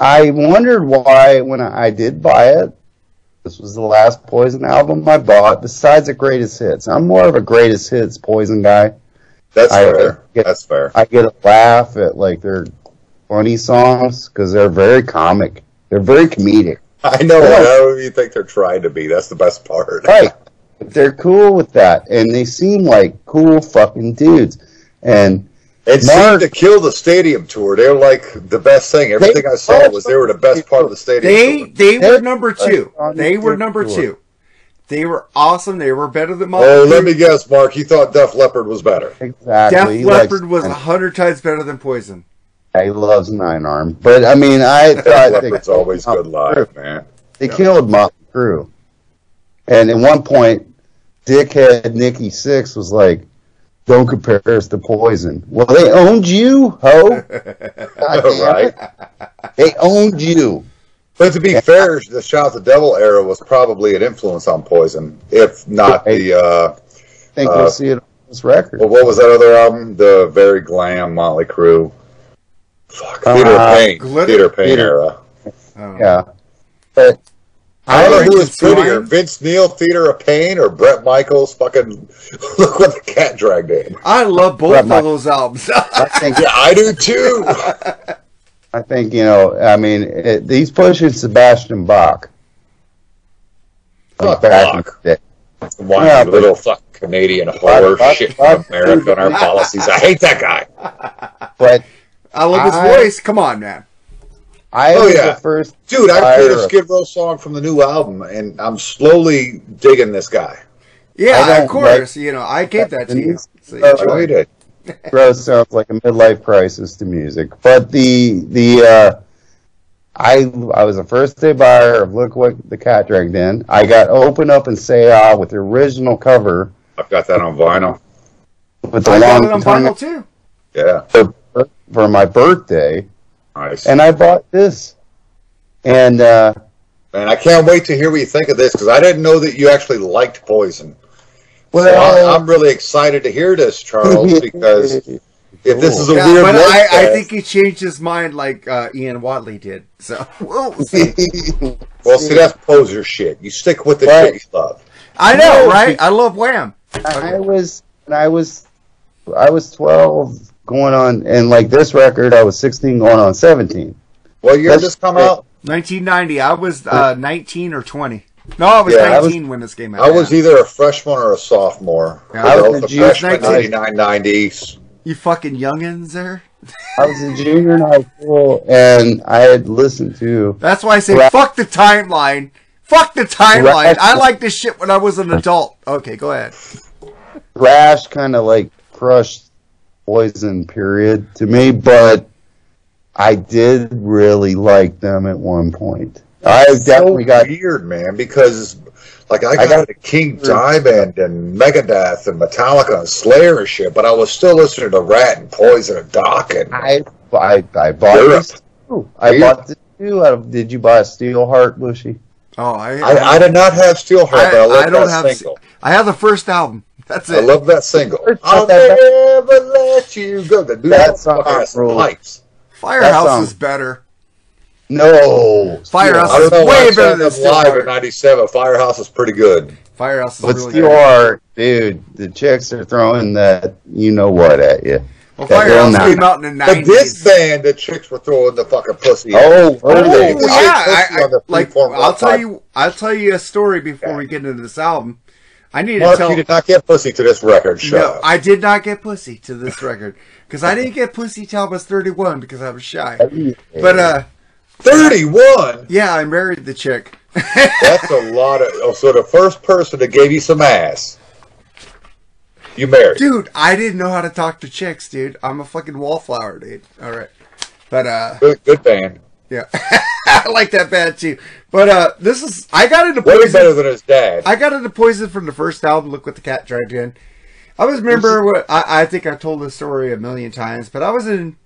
I wondered why, when I, I did buy it, this was the last Poison album I bought, besides the greatest hits. I'm more of a greatest hits Poison guy. That's I- fair. I- That's fair. I get a laugh at like their funny songs because they're very comic. They're very comedic. I know whatever you think they're trying to be. That's the best part. Right. They're cool with that, and they seem like cool fucking dudes. And It Mark- seemed to kill the stadium tour. They were like the best thing. Everything I saw was they were the best part of the stadium They tour. they were number two. They were number two. They were awesome. They were better than Oh, let me guess, Mark. You thought Def Leppard was better. exactly, Def he Leppard was a hundred times better than Poison. he loves Nine Arm, but I mean, I Def thought Leppard's always good live, man. they killed Motley Crue, and at one point, dickhead Nikki Sixx was like, "Don't compare us to Poison." Well, they owned you, ho. Right? They owned you. But to be fair, the Shout the Devil era was probably an influence on Poison, if not the. Uh, I think Uh, we'll see it on this record. well, what was that other album? The very glam Motley Crue. Fuck, Theater Uh, of Pain. Glitter- Theater of Pain Theater. era. Oh. Yeah, but I don't know who like is prettier, Swine. Vince Neil, Theater of Pain, or Bret Michaels, fucking Look What the Cat Dragged In. I love both Right, of Mike. those albums. I think Yeah, I do too. I think you know. I mean, it, he's pushing Sebastian Bach. Fuck back in Bach. the day. Whiny Yeah, but- little fucking Canadian whore Bach- shit Bach- from America and our policies. I hate that guy. But I love his I- voice. Come on, man. I Oh, was yeah. the first. Dude, I Fire played a. Skid Row song from the new album, and I'm slowly digging this guy. Yeah, of course. you know, I gave that to you. So you Uh, I enjoy know it. did. Rose sounds like a midlife crisis to music. But the the uh, I I was a first day buyer of Look What the Cat Dragged In. I got Open Up and Say Ah with the original cover I've got that on vinyl. with the I got long it on vinyl too. Yeah, for, for my birthday, nice. and I bought this. And uh, Man, I can't wait to hear what you think of this because I didn't know that you actually liked Poison. So well, I, I'm really excited to hear this, Charles, because if this is a Yeah, weird but I, I think he changed his mind like uh, Ian Watley did. So we'll see. well, see, that's poser shit. You stick with the Right. shit you love. I know, No, right? I love Wham. I was I was I was twelve going on, and like this record, I was sixteen going on seventeen. What year did this come out? 1990. I was uh, 19 or 20. No, I was Yeah, I 19 when this came out. I was either a freshman or a sophomore. Yeah, I was both a the freshman, 19. 89, 90s. You fucking youngins there. I was a junior in high school, and I had listened to That's why I say Right. fuck the timeline. Fuck the timeline. Right. I like this shit when I was an adult. Okay, go ahead. Thrash, kind of like crushed Poison period to me, but I did really like them at one point. I definitely so got weird, man, because like I I got, got- the King Diamond and Megadeth and Metallica and Slayer and shit, but I was still listening to Ratt and Poison and Doc and I I I bought Europe. this too. I Weird. bought this too. Out of, did you buy a Steel Heart, Bushy? Oh, I I, I did not have Steelheart, but I I, don't have. single. I have the first album. That's it. I love that single. I'll that never let you go. The dude That that song fucking has some rules. pipes. Firehouse song. is better. No, Firehouse I is know. way better than them Steel live Heart. in '97. Firehouse is pretty good. Firehouse is But really Steel good. Heart, dude, the chicks are throwing that you know what at you. Well, that Firehouse real came out in the '90s. But this band, the chicks were throwing the fucking pussy. at. Oh, Oh, were they? They say yeah, pussy I, I, like, I'll tell you. I'll tell you a story before we get into this album. I need Mark, to tell. you did not get pussy to this record. Shut No, up. I did not get pussy to this record because I didn't get pussy till I was 31 because I was shy. But uh, 31. yeah, I married the chick. That's a lot of. Oh, so the first person that gave you some ass, you married. Dude, I didn't know how to talk to chicks, dude. I'm a fucking wallflower, dude. All right, but uh, Good, good band. Yeah, I like that band too. But uh, this is I got into Way poison. better than his dad. I got into poison from the first album. Look what the cat dragged in. I was remember what I, I think I told this story a million times, but I was in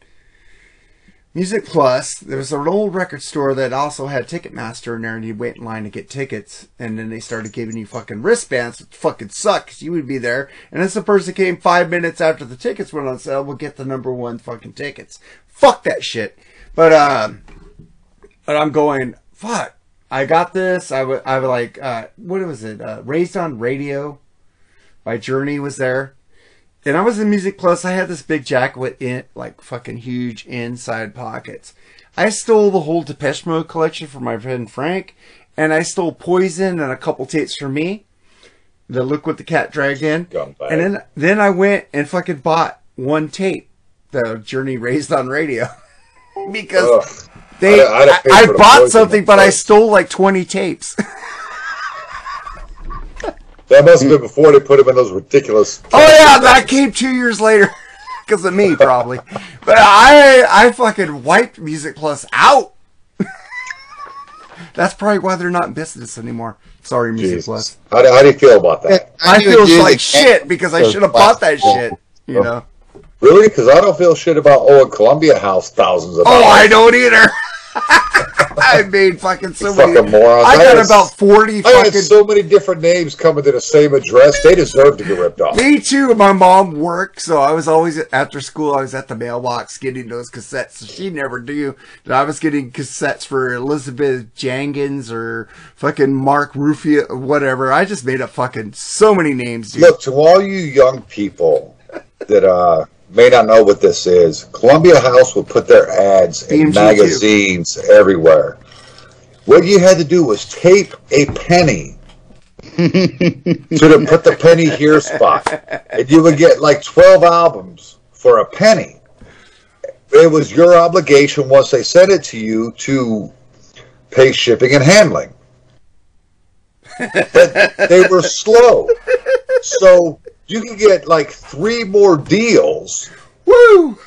Music Plus. There was an old record store that also had Ticketmaster in there, and you wait in line to get tickets, and then they started giving you fucking wristbands, which fucking sucks. you would be there, and this the person came five minutes after the tickets went on sale We'll get the number one fucking tickets. Fuck that shit. But um, but I'm going fuck. I got this. I would I would like uh, what was it? Uh, Raised on Radio by Journey was there, and I was in Music Plus. I had this big jacket with in, like fucking huge inside pockets. I stole the whole Depeche Mode collection from my friend Frank, and I stole Poison and a couple tapes from me. The Look What the Cat Dragged In, and then then I went and fucking bought one tape, the Journey Raised on Radio, because Ugh. They I'd- I'd I, I bought something, but I stole like twenty tapes. That must have been before they put them in those ridiculous. Oh yeah, that came two years later because of me, probably. but I I fucking wiped Music Plus out. That's probably why they're not in business anymore. Sorry, Music Jesus. Plus. How do, how do you feel about that? I, knew feel like shit because I should have bought that shit. You oh. know. Really? Because I don't feel shit about owing Columbia House thousands of dollars. Oh, I don't either. I made fucking so many. Morons. I I got about forty I had so many different names coming to the same address. They deserve to get ripped off. Me too. My mom worked, so I was always after school. I was at the mailbox getting those cassettes. So she never knew that I was getting cassettes for Elizabeth Jangins or fucking Mark Rufio, whatever. I just made up fucking so many names, dude. Look, to all you young people that uh, may not know what this is, Columbia House would put their ads in BMG too. magazines everywhere. What you had to do was tape a penny to the put the penny here spot, and you would get like twelve albums for a penny. It was your obligation once they sent it to you to pay shipping and handling. But they were slow. So you can get like three more deals Woo!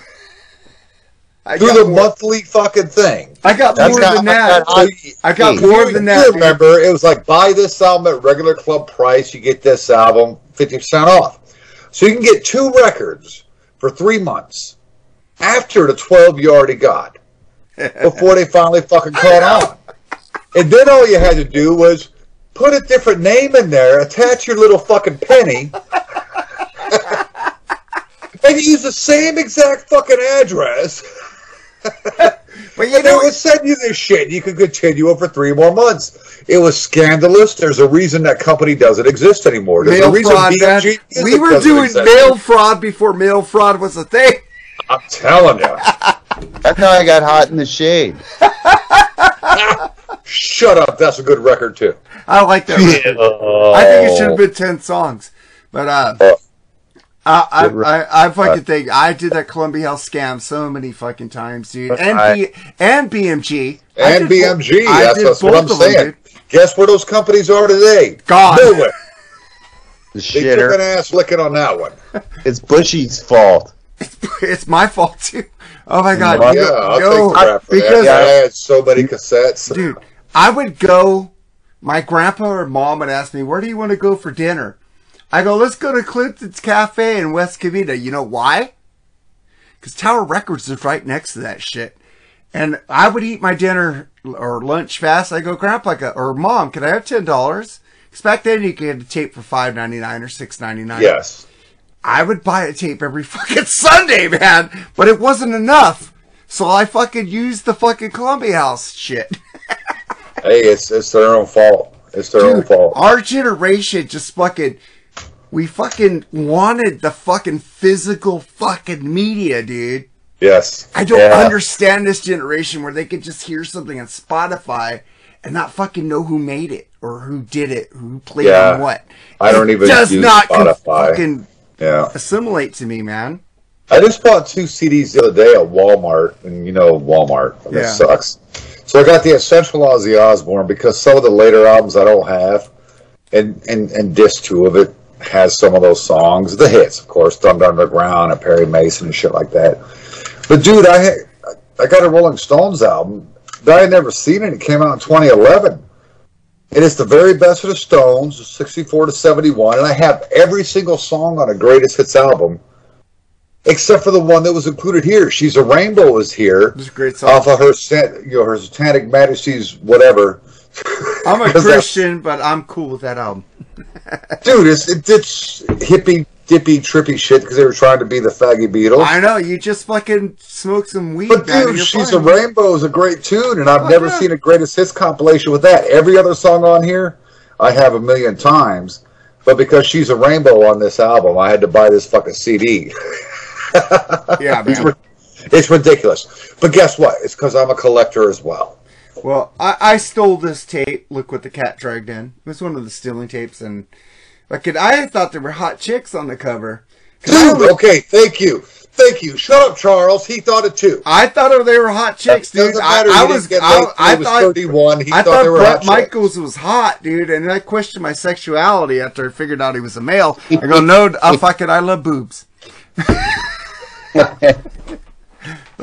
I through the more, monthly fucking thing. I got That's more than that. got- I got more you, than you that. dude. remember, it was like buy this album at regular club price, you get this album 50% off. So you can get two records for three months after the 12 you already got before they finally fucking caught on. And then all you had to do was put a different name in there, attach your little fucking penny, and use the same exact fucking address. But you And they know, would send you this shit. You could continue it for three more months. It was scandalous. There's a reason that company doesn't exist anymore. There's mail a reason fraud. BMG music We were doing exist. mail fraud before mail fraud was a thing. I'm telling you. That's how I got hot in the shade. Shut up. That's a good record too. I like that. record. I think it should have been ten songs, but uh, Oh. I, I, I, I fucking uh, think I did that Columbia House scam so many fucking times, dude. And I- B, and BMG I And did bo- BMG. I That's, that's what I'm of them, saying. Guess where those companies are today? Gone. Nowhere. The They took an shitter. ass licking on that one. It's Bushy's fault. It's my fault too. Oh my god, Yeah, yo, I'll yo, take crap for because that. I had so many cassettes. dude, I would go. My grandpa or mom would ask me, "Where do you want to go for dinner?" I go, "Let's go to Clinton's Cafe in West Covina." You know why? Because Tower Records is right next to that shit. And I would eat my dinner or lunch fast. I go, Grandpa or Mom, can I have ten dollars? Because back then you could get a tape for five ninety nine or six ninety nine. Yes. I would buy a tape every fucking Sunday, man. But it wasn't enough. So I fucking used the fucking Columbia House shit. Hey, it's it's their own fault. It's their own fault. our generation just fucking we fucking wanted the fucking physical fucking media, dude. Yes. I don't Yeah. understand this generation where they could just hear something on Spotify and not fucking know who made it or who did it, who played Yeah. on what. I don't It even does use not Spotify. fucking Yeah. assimilate to me, man. I just bought two CDs the other day at Walmart, and you know Walmart. Yeah. sucks. So I got the Essential Ozzy Osbourne because some of the later albums I don't have, and and and disc two of it has some of those songs, the hits, of course, Thunder Underground and Perry Mason and shit like that. But dude, I had, I got a Rolling Stones album that I had never seen, and it came out in 2011. And it's the very best of the Stones, 64 to 71, and I have every single song on a Greatest Hits album except for the one that was included here. She's a Rainbow is here It was a great song. off of her, you know, her Satanic Majesty's whatever. I'm a 'Cause that- Christian, but I'm cool with that album. dude. It's it, it's hippie dippy trippy shit because they were trying to be the faggy Beatles. I know you just fucking smoke some weed, But dude, She's a Rainbow is a great tune, and I've Oh, never yeah. seen a greatest hits compilation with that. Every other song on here, I have a million times. but because she's a rainbow on this album, I had to buy this fucking CD. Yeah, man. it's ridiculous. But guess what? It's because I'm a collector as well. Well, I, I stole this tape. Look what the cat dragged in. It was one of the stealing tapes, and like it, I thought there were hot chicks on the cover. Dude, was- okay, thank you. Thank you. Shut up, Charles. He thought it too. I thought they were hot chicks, dude. I, matter. I was, get I, I was thought, 31. He I thought thought they were Bret hot chicks. Michaels was hot, dude, and I questioned my sexuality after I figured out he was a male. I go, no, I fucking, I love boobs.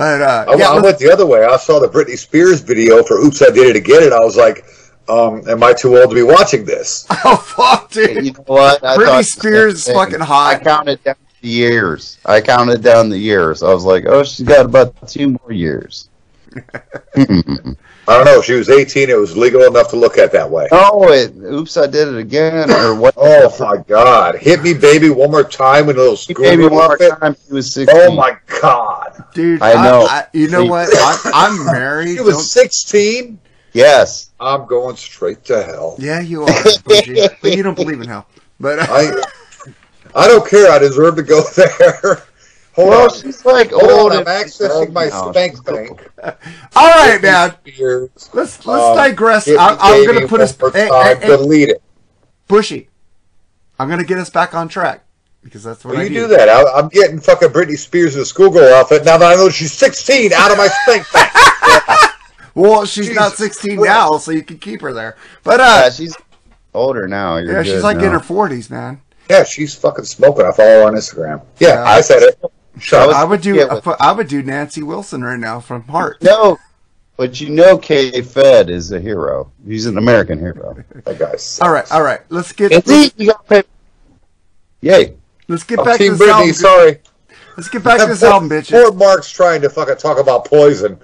but uh, I, yeah, I went the other way. I saw the Britney Spears video for "Oops, I Did It Again," and I was like, um, "Am I too old to be watching this?" oh fuck, dude. You know what? I Britney thought Spears is fucking hot. I counted down the years. I counted down the years. I was like, oh, she's got about two more years. Mm-hmm. I don't know. She was 18. It was legal enough to look at that way. Oh, it, oops, I did it again, or what? Oh my God! Hit me, baby, one more time with a little Maybe schoolgirl one more time she was 16. Oh my God! Dude, I know. I, you know what? I, I'm married. She Don't- was 16. Yes. I'm going straight to hell. yeah, you are. But you don't believe in hell. But I I don't care. I deserve to go there. Hold Well, on. she's like Hold old. on. I'm accessing my now. spank bank. all right, man. Spears. Let's let's Um, digress. hit me, I, I'm gonna put one us. Hey, hey, hey, Delete it. Bushy. I'm gonna get us back on track because that's what Well, I you do that. I, I'm getting fucking Britney Spears in a schoolgirl outfit now that I know she's 16 out of my spank bank. Well, she's not 16 Christ. now, so you can keep her there. But Yeah, uh, she's older now. You're yeah, she's good like in her 40s, man. Yeah, she's fucking smoking. I follow her on Instagram. Yeah, Yeah. I said it. Shut was- I would do. yeah, I would do Nancy Wilson right now from Heart. No, but you know, K. Fed is a hero. He's an American hero. That guy's. All right, all right. Let's get see, you got. Yay! let's get Oh, back to Team this album. Sorry. Let's get back to this Poor- album, bitches. Poor Mark's trying to fucking talk about poison,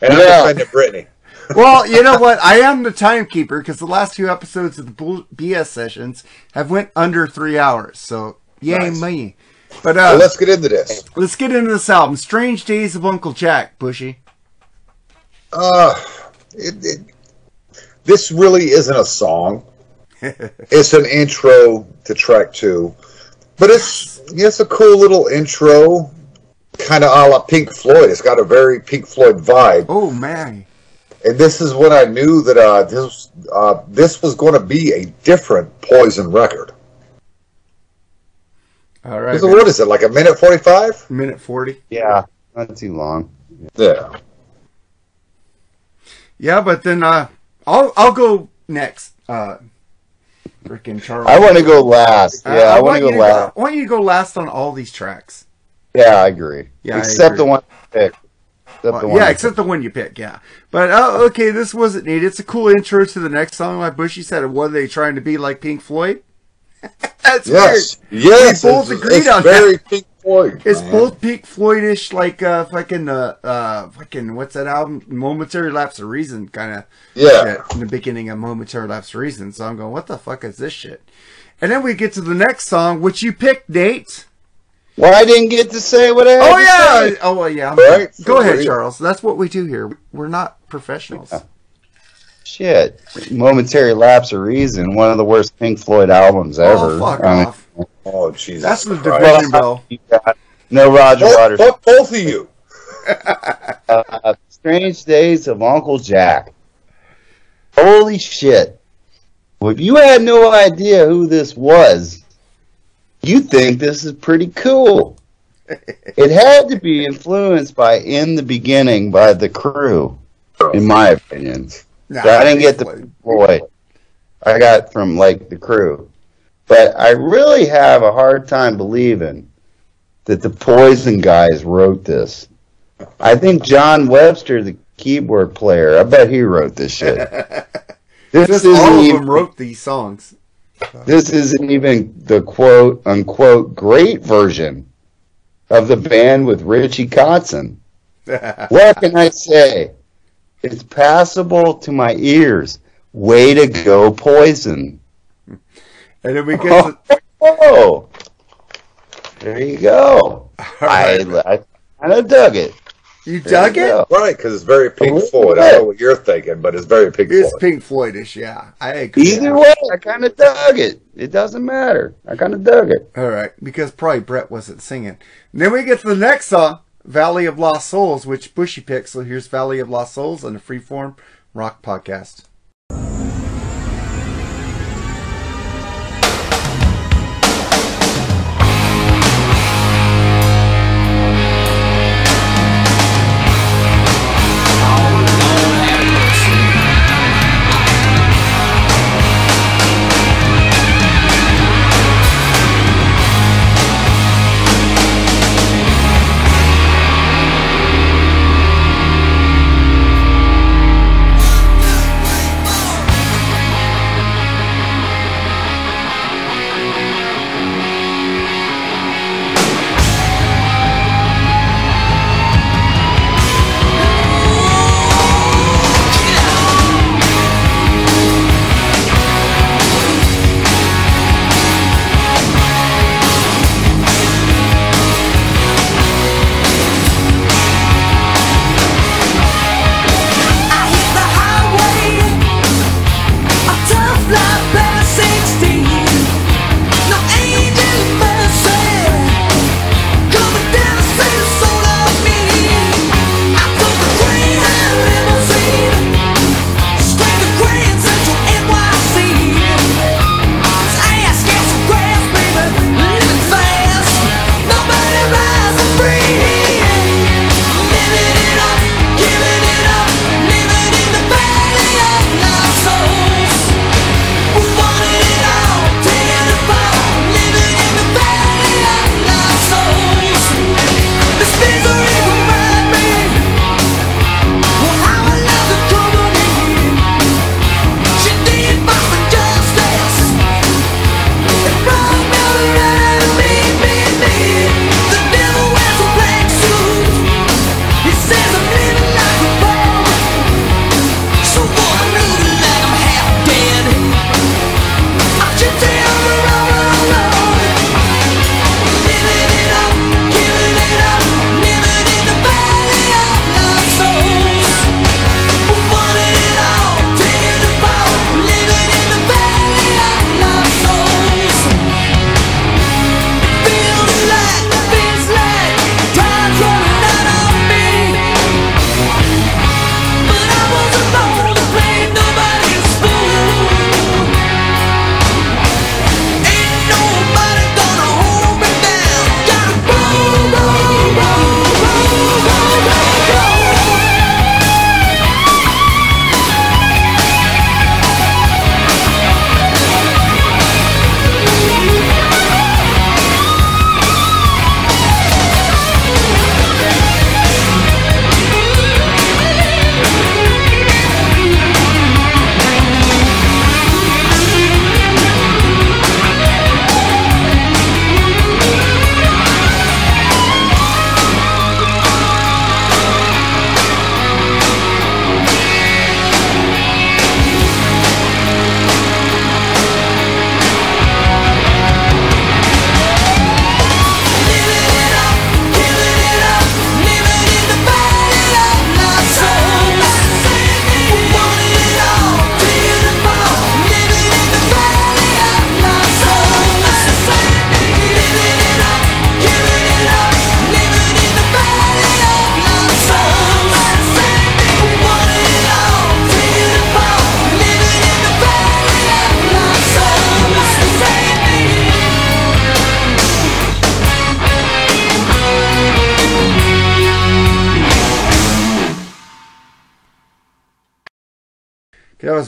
and I'm Yeah. defending Britney. well, you know what? I am the timekeeper because the last two episodes of the BS sessions have went under three hours. So yay Nice. me! But uh, let's get into this. let's get into this album, "Strange Days of Uncle Jack." Bushy. Uh, it, it, this really isn't a song. it's an intro to track two, but it's it's a cool little intro, kind of a la Pink Floyd. It's got a very Pink Floyd vibe, Oh man, and this is when I knew that uh, this uh, this was going to be a different Poison record. All right. So what is it like a minute forty five? Minute forty. Yeah, not too long. Yeah. Yeah, but then uh, I'll I'll go next. Uh, freaking Charles. I want to go last. Uh, Yeah, I, want to you go last. I want you to go last on all these tracks. Yeah, I agree. Yeah, I except agree. the one I picked. Except the Well, one yeah, I except the one you pick. Yeah, but uh, okay, this wasn't neat. It's a cool intro to the next song. Like Bushy said, what are they trying to be like Pink Floyd? That's Yes. weird. Yes. We both it's, agreed it's on very Pink Floyd. It's man. both Pink Floydish, like uh, fucking uh, uh, fucking what's that album? Momentary Lapse of Reason, kind of. Yeah. In the beginning of Momentary Lapse of Reason, so I'm going, what the fuck is this shit? And then we get to the next song, which you picked, Nate. Well, I didn't get to say what I Oh yeah. say. Oh well, yeah. I'm- Right. Go ahead, Charles. That's what we do here. We're not professionals. Shit. Momentary lapse of reason. One of the worst Pink Floyd albums ever. Oh fuck I mean, off. Oh Jesus. That's the division bell. no Roger Both, Waters. both, both of you. Uh, Strange Days of Uncle Jack. Holy shit. Well, if you had no idea who this was, you think this is pretty cool. it had to be influenced by In the Beginning by The Crew, in my opinion. Nah, I didn't get the boy. I got from like The Crew. But I really have a hard time believing that the Poison guys wrote this. I think John Webster, the keyboard player, I bet he wrote this shit. This Just isn't, all of even, them wrote these songs. this isn't even the quote unquote great version of the band with Richie Kotzen. What can I say? It's passable to my ears. Way to go, Poison. And then we get oh, to, Oh, there you go. Right. I, I kind of dug it. You dug you it? go. Right, because it's very Pink little Floyd. I bit. know what you're thinking, but it's very Pink It's Floyd. Pink Floydish, yeah. I agree. Either way, I kind of dug it. It doesn't matter. I kind of dug it. All right, because probably Bret wasn't singing. And then we get to the next song, Valley of Lost Souls, which Bushy picked. So here's Valley of Lost Souls on the Freeform Rock Podcast.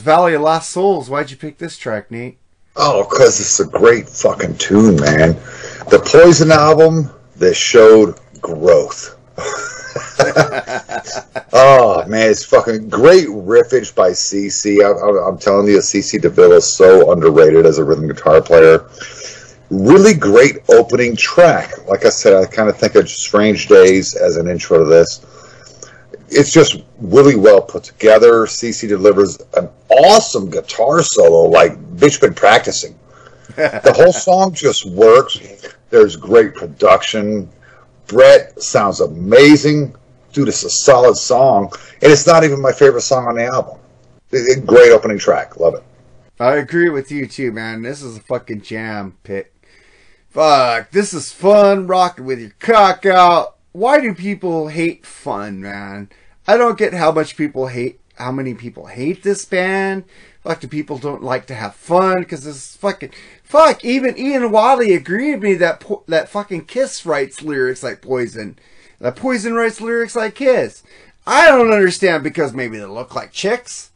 Valley of Lost Souls. Why'd you pick this track, Nate? Oh, because it's a great fucking tune, man. The Poison album that showed growth. oh man, it's fucking great riffage by CC. I, I'm telling you, CC DeVille is so underrated as a rhythm guitar player. Really great opening track. Like I said, I kind of think of Strange Days as an intro to this. It's just really well put together. CC delivers an awesome guitar solo, like bitch been practicing. the whole song just works. There's great production. Bret sounds amazing. dude, it's a solid song, and it's not even my favorite song on the album. It- it- great opening track, love it. I agree with you too, man. This is a fucking jam pick. Fuck, this is fun, rocking with your cock out. Why do people hate fun, man? I don't get how much people hate, how many people hate this band. Fuck, do people don't like to have fun? Because this is fucking, fuck, even Ian Wally agreed with me that, po- that fucking Kiss writes lyrics like Poison. That Poison writes lyrics like Kiss. I don't understand because maybe they look like chicks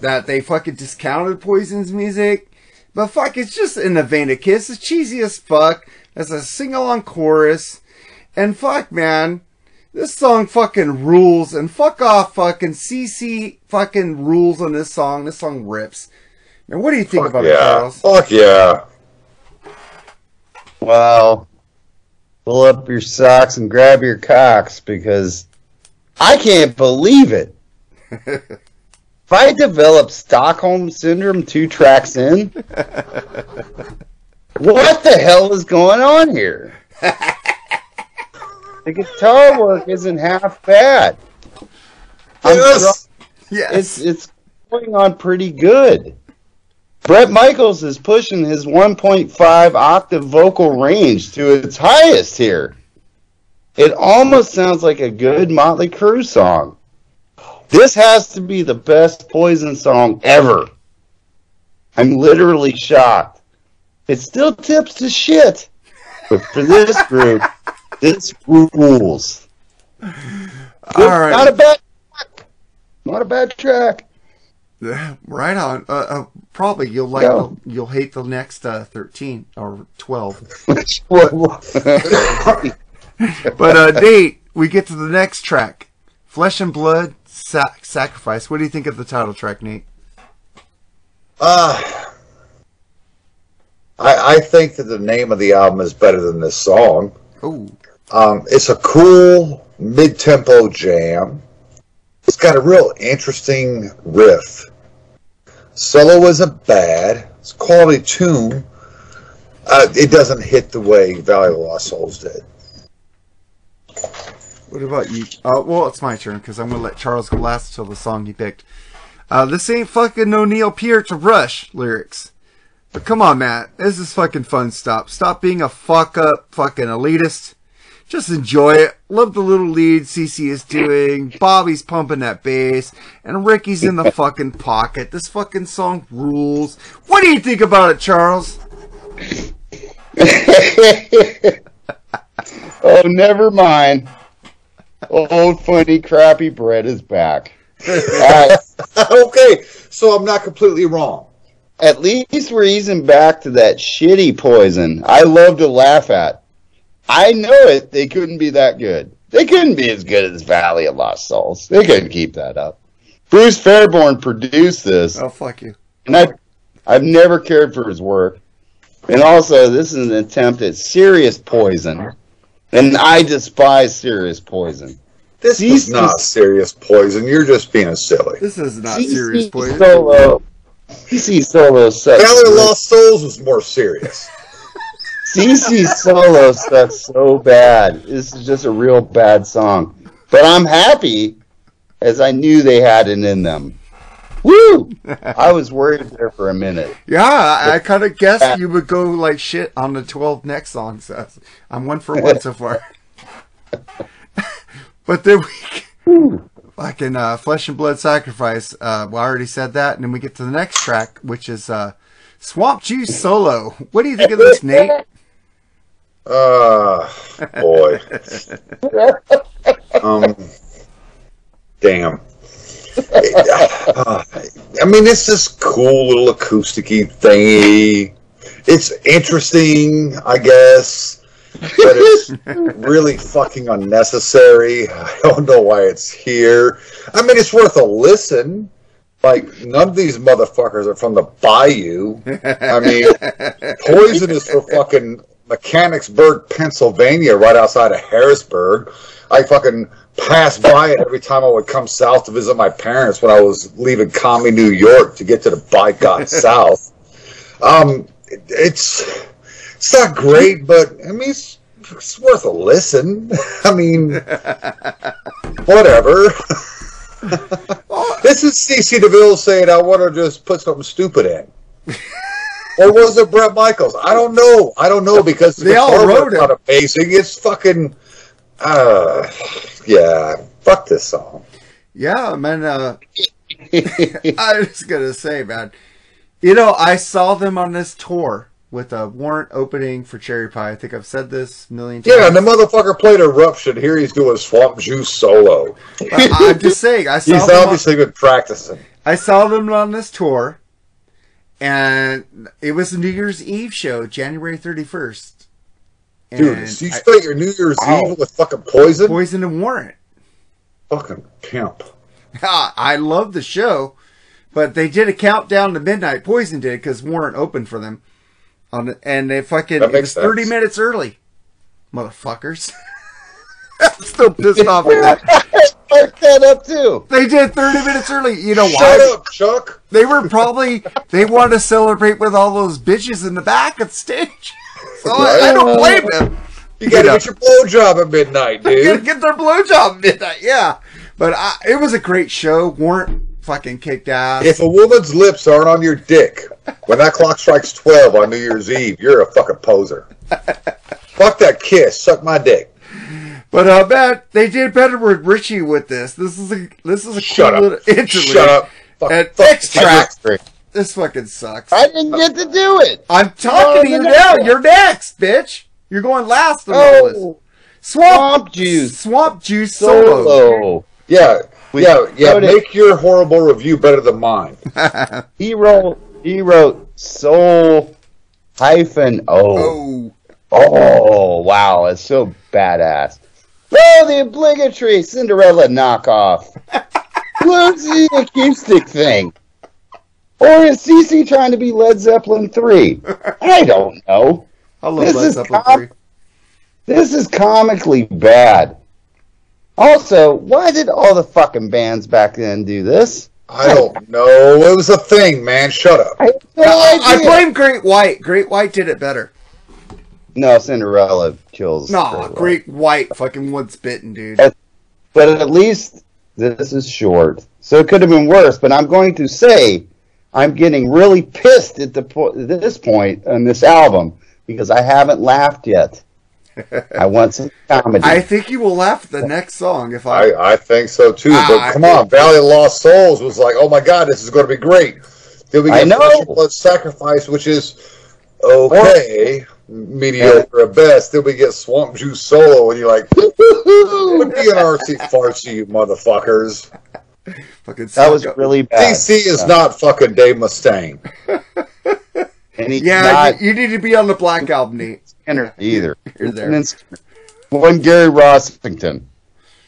that they fucking discounted Poison's music. But fuck, it's just in the vein of Kiss. It's cheesy as fuck. There's a sing along chorus. And fuck, man. This song fucking rules. And fuck off, fucking CC fucking rules on this song. This song rips. And what do you think Fuck about it, yeah. Charles? Fuck yeah. Well, pull up your socks and grab your cocks because I can't believe it. if I develop Stockholm Syndrome two tracks in, what the hell is going on here? the guitar work isn't half bad. Yes. Yes. it's it's going on pretty good. Bret Michaels is pushing his 1.5 octave vocal range to its highest here. It almost sounds like a good Motley Crue song. This has to be the best Poison song ever. I'm literally shocked. It still tips to shit, but for this group, this rules. All right. Not a bad track. Not a bad track. right on. Uh, uh, probably you'll like Yeah. you'll hate the next uh, thirteen or twelve. But uh, Nate, we get to the next track, "Flesh and Blood Sac- Sacrifice." What do you think of the title track, Nate? Uh, I, I think that the name of the album is better than this song. Oh, Um, it's a cool mid-tempo jam. It's got a real interesting riff. Solo isn't bad. It's a quality tune. Uh, it doesn't hit the way Valley of Lost Souls did. what about you? Uh, well, it's my turn because I'm gonna let Charles go last till the song he picked. Uh, this ain't fucking no Neil Peart of Rush lyrics. But come on, Matt. This is fucking fun stuff. Stop being a fuck up fucking elitist. Just enjoy it. Love the little lead CC is doing. Bobby's pumping that bass. And Rikki's in the fucking pocket. This fucking song rules. What do you think about it, Charles? oh, never mind. Old funny crappy bread is back. Alright, okay, so I'm not completely wrong. at least we're easing back to that shitty poison I love to laugh at. I know it. They couldn't be that good. They couldn't be as good as Valley of Lost Souls. They couldn't keep that up. Bruce Fairbairn produced this, Oh, fuck you. and I, I've never cared for his work. And also, this is an attempt at serious poison, and I despise serious poison. This is CC not serious poison. You're just being silly. This is not CC serious, boys. Solo. CC Solo sucks. Valley of Lost Souls was more serious. CC Solo sucks so bad. This is just a real bad song. But I'm happy, as I knew they had it in them. Woo! I was worried there for a minute. Yeah, I, I kind of guessed you would go like shit on the 12 next songs. So I'm one for one so far. but then we fucking uh, Flesh and Blood Sacrifice. Uh, well, I already said that. And then we get to the next track, which is uh, Swamp Juice Solo. What do you think of this, Nate? Uh, boy. um, damn. Uh, I mean, it's this cool little acousticy thingy. It's interesting, I guess, but it's really fucking unnecessary. I don't know why it's here. I mean, it's worth a listen. Like, none of these motherfuckers are from the bayou. I mean, Poison is for fucking Mechanicsburg, Pennsylvania, right outside of Harrisburg. I fucking passed by it every time I would come south to visit my parents when I was leaving Commie, New York to get to the by God South. Um, it- it's it's not great, but I mean, it's, it's worth a listen. I mean, whatever. this is CC DeVille saying, I want to just put something stupid in. Or was it Bret Michaels? I don't know. I don't know because They the all wrote it. not amazing. It's fucking, uh, yeah, fuck this song. Yeah, man. Uh, I was gonna say, man. You know, I saw them on this tour with a warrant opening for Cherry Pie. I think I've said this a million times. Yeah, and the motherfucker played Eruption. Here he's doing Swamp Juice solo. I'm just saying, I saw He's them. On, obviously been practicing. I saw them on this tour, and it was a New Year's Eve show, January 31st. And Dude, you spent your New Year's. Eve with fucking poison? Poison and Warrant. Fucking pimp. I love the show, but they did a countdown to midnight. Poison did because Warrant opened for them, on the, and they fucking it was thirty minutes early, motherfuckers. I'm still pissed off at that. Mark that up too. They did thirty minutes early. You know why? Shut up, Chuck. They were probably they wanted to celebrate with all those bitches in the back of the stage. So I, I don't blame them. You gotta know. get your blowjob at midnight, They gotta dude. get their blowjob at midnight. Yeah, but I, it was a great show. Warrant fucking kicked ass. If a woman's lips aren't on your dick when that clock strikes 12 on New Year's Eve, you're a fucking poser. Fuck that kiss. Suck my dick. But uh, man, they did better with Richie with this. This is a this is a Shut cool up. little interlude. Shut up. Fuck, And fuck next track, Great. this fucking sucks. I didn't get to do it. I'm talking to Oh, you now. one. You're next, bitch. You're going last on the list. Oh, Swamp, Swamp Juice. Swamp Juice solo. solo. Yeah, We yeah, yeah. wrote it. Make your horrible review better than mine. He wrote. He wrote soul hyphen O. Oh, Oh wow, it's so badass. Oh, the obligatory Cinderella knockoff. What's the acoustic thing? Or is CC trying to be Led Zeppelin 3? I don't know. I love This Led is Zeppelin com- 3. This is comically bad. Also, why did all the fucking bands back then do this? I don't know. It was a thing, man. Shut up. I no I, I blame Great White. Great White did it better. No, Cinderella kills. No, Great White. White fucking wood spitting, dude. Uh, But at least this is short. So it could have been worse, but I'm going to say I'm getting really pissed at the po- this point on this album because I haven't laughed yet. I want some comedy. I think you will laugh at the next song if I. I, I think so too. Ah, but come on, Valley of Lost Souls was like, oh my god, this is going to be great. Then we I get know. Blood Sacrifice, which is okay, mediocre at best. Then we get Swamp Juice Solo, and you're like, quit being artsy fartsy, you motherfuckers. fucking that was really bad. DC is not fucking Dave Mustaine. And he's Yeah, not you, you need to be on the Black Album, Nate. Either. You're there. One Gary Rossington.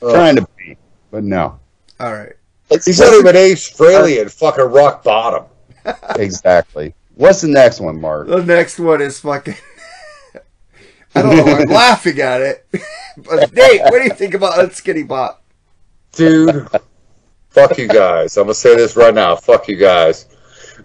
Ugh. Trying to be, but no. All right. He's not even Australian, fucking rock bottom. Exactly. What's the next one, Mark? The next one is fucking. I don't know. why I'm laughing at it. but Nate, what do you think about Unskinny Bop? Dude, fuck you guys. I'm gonna say this right now. Fuck you guys.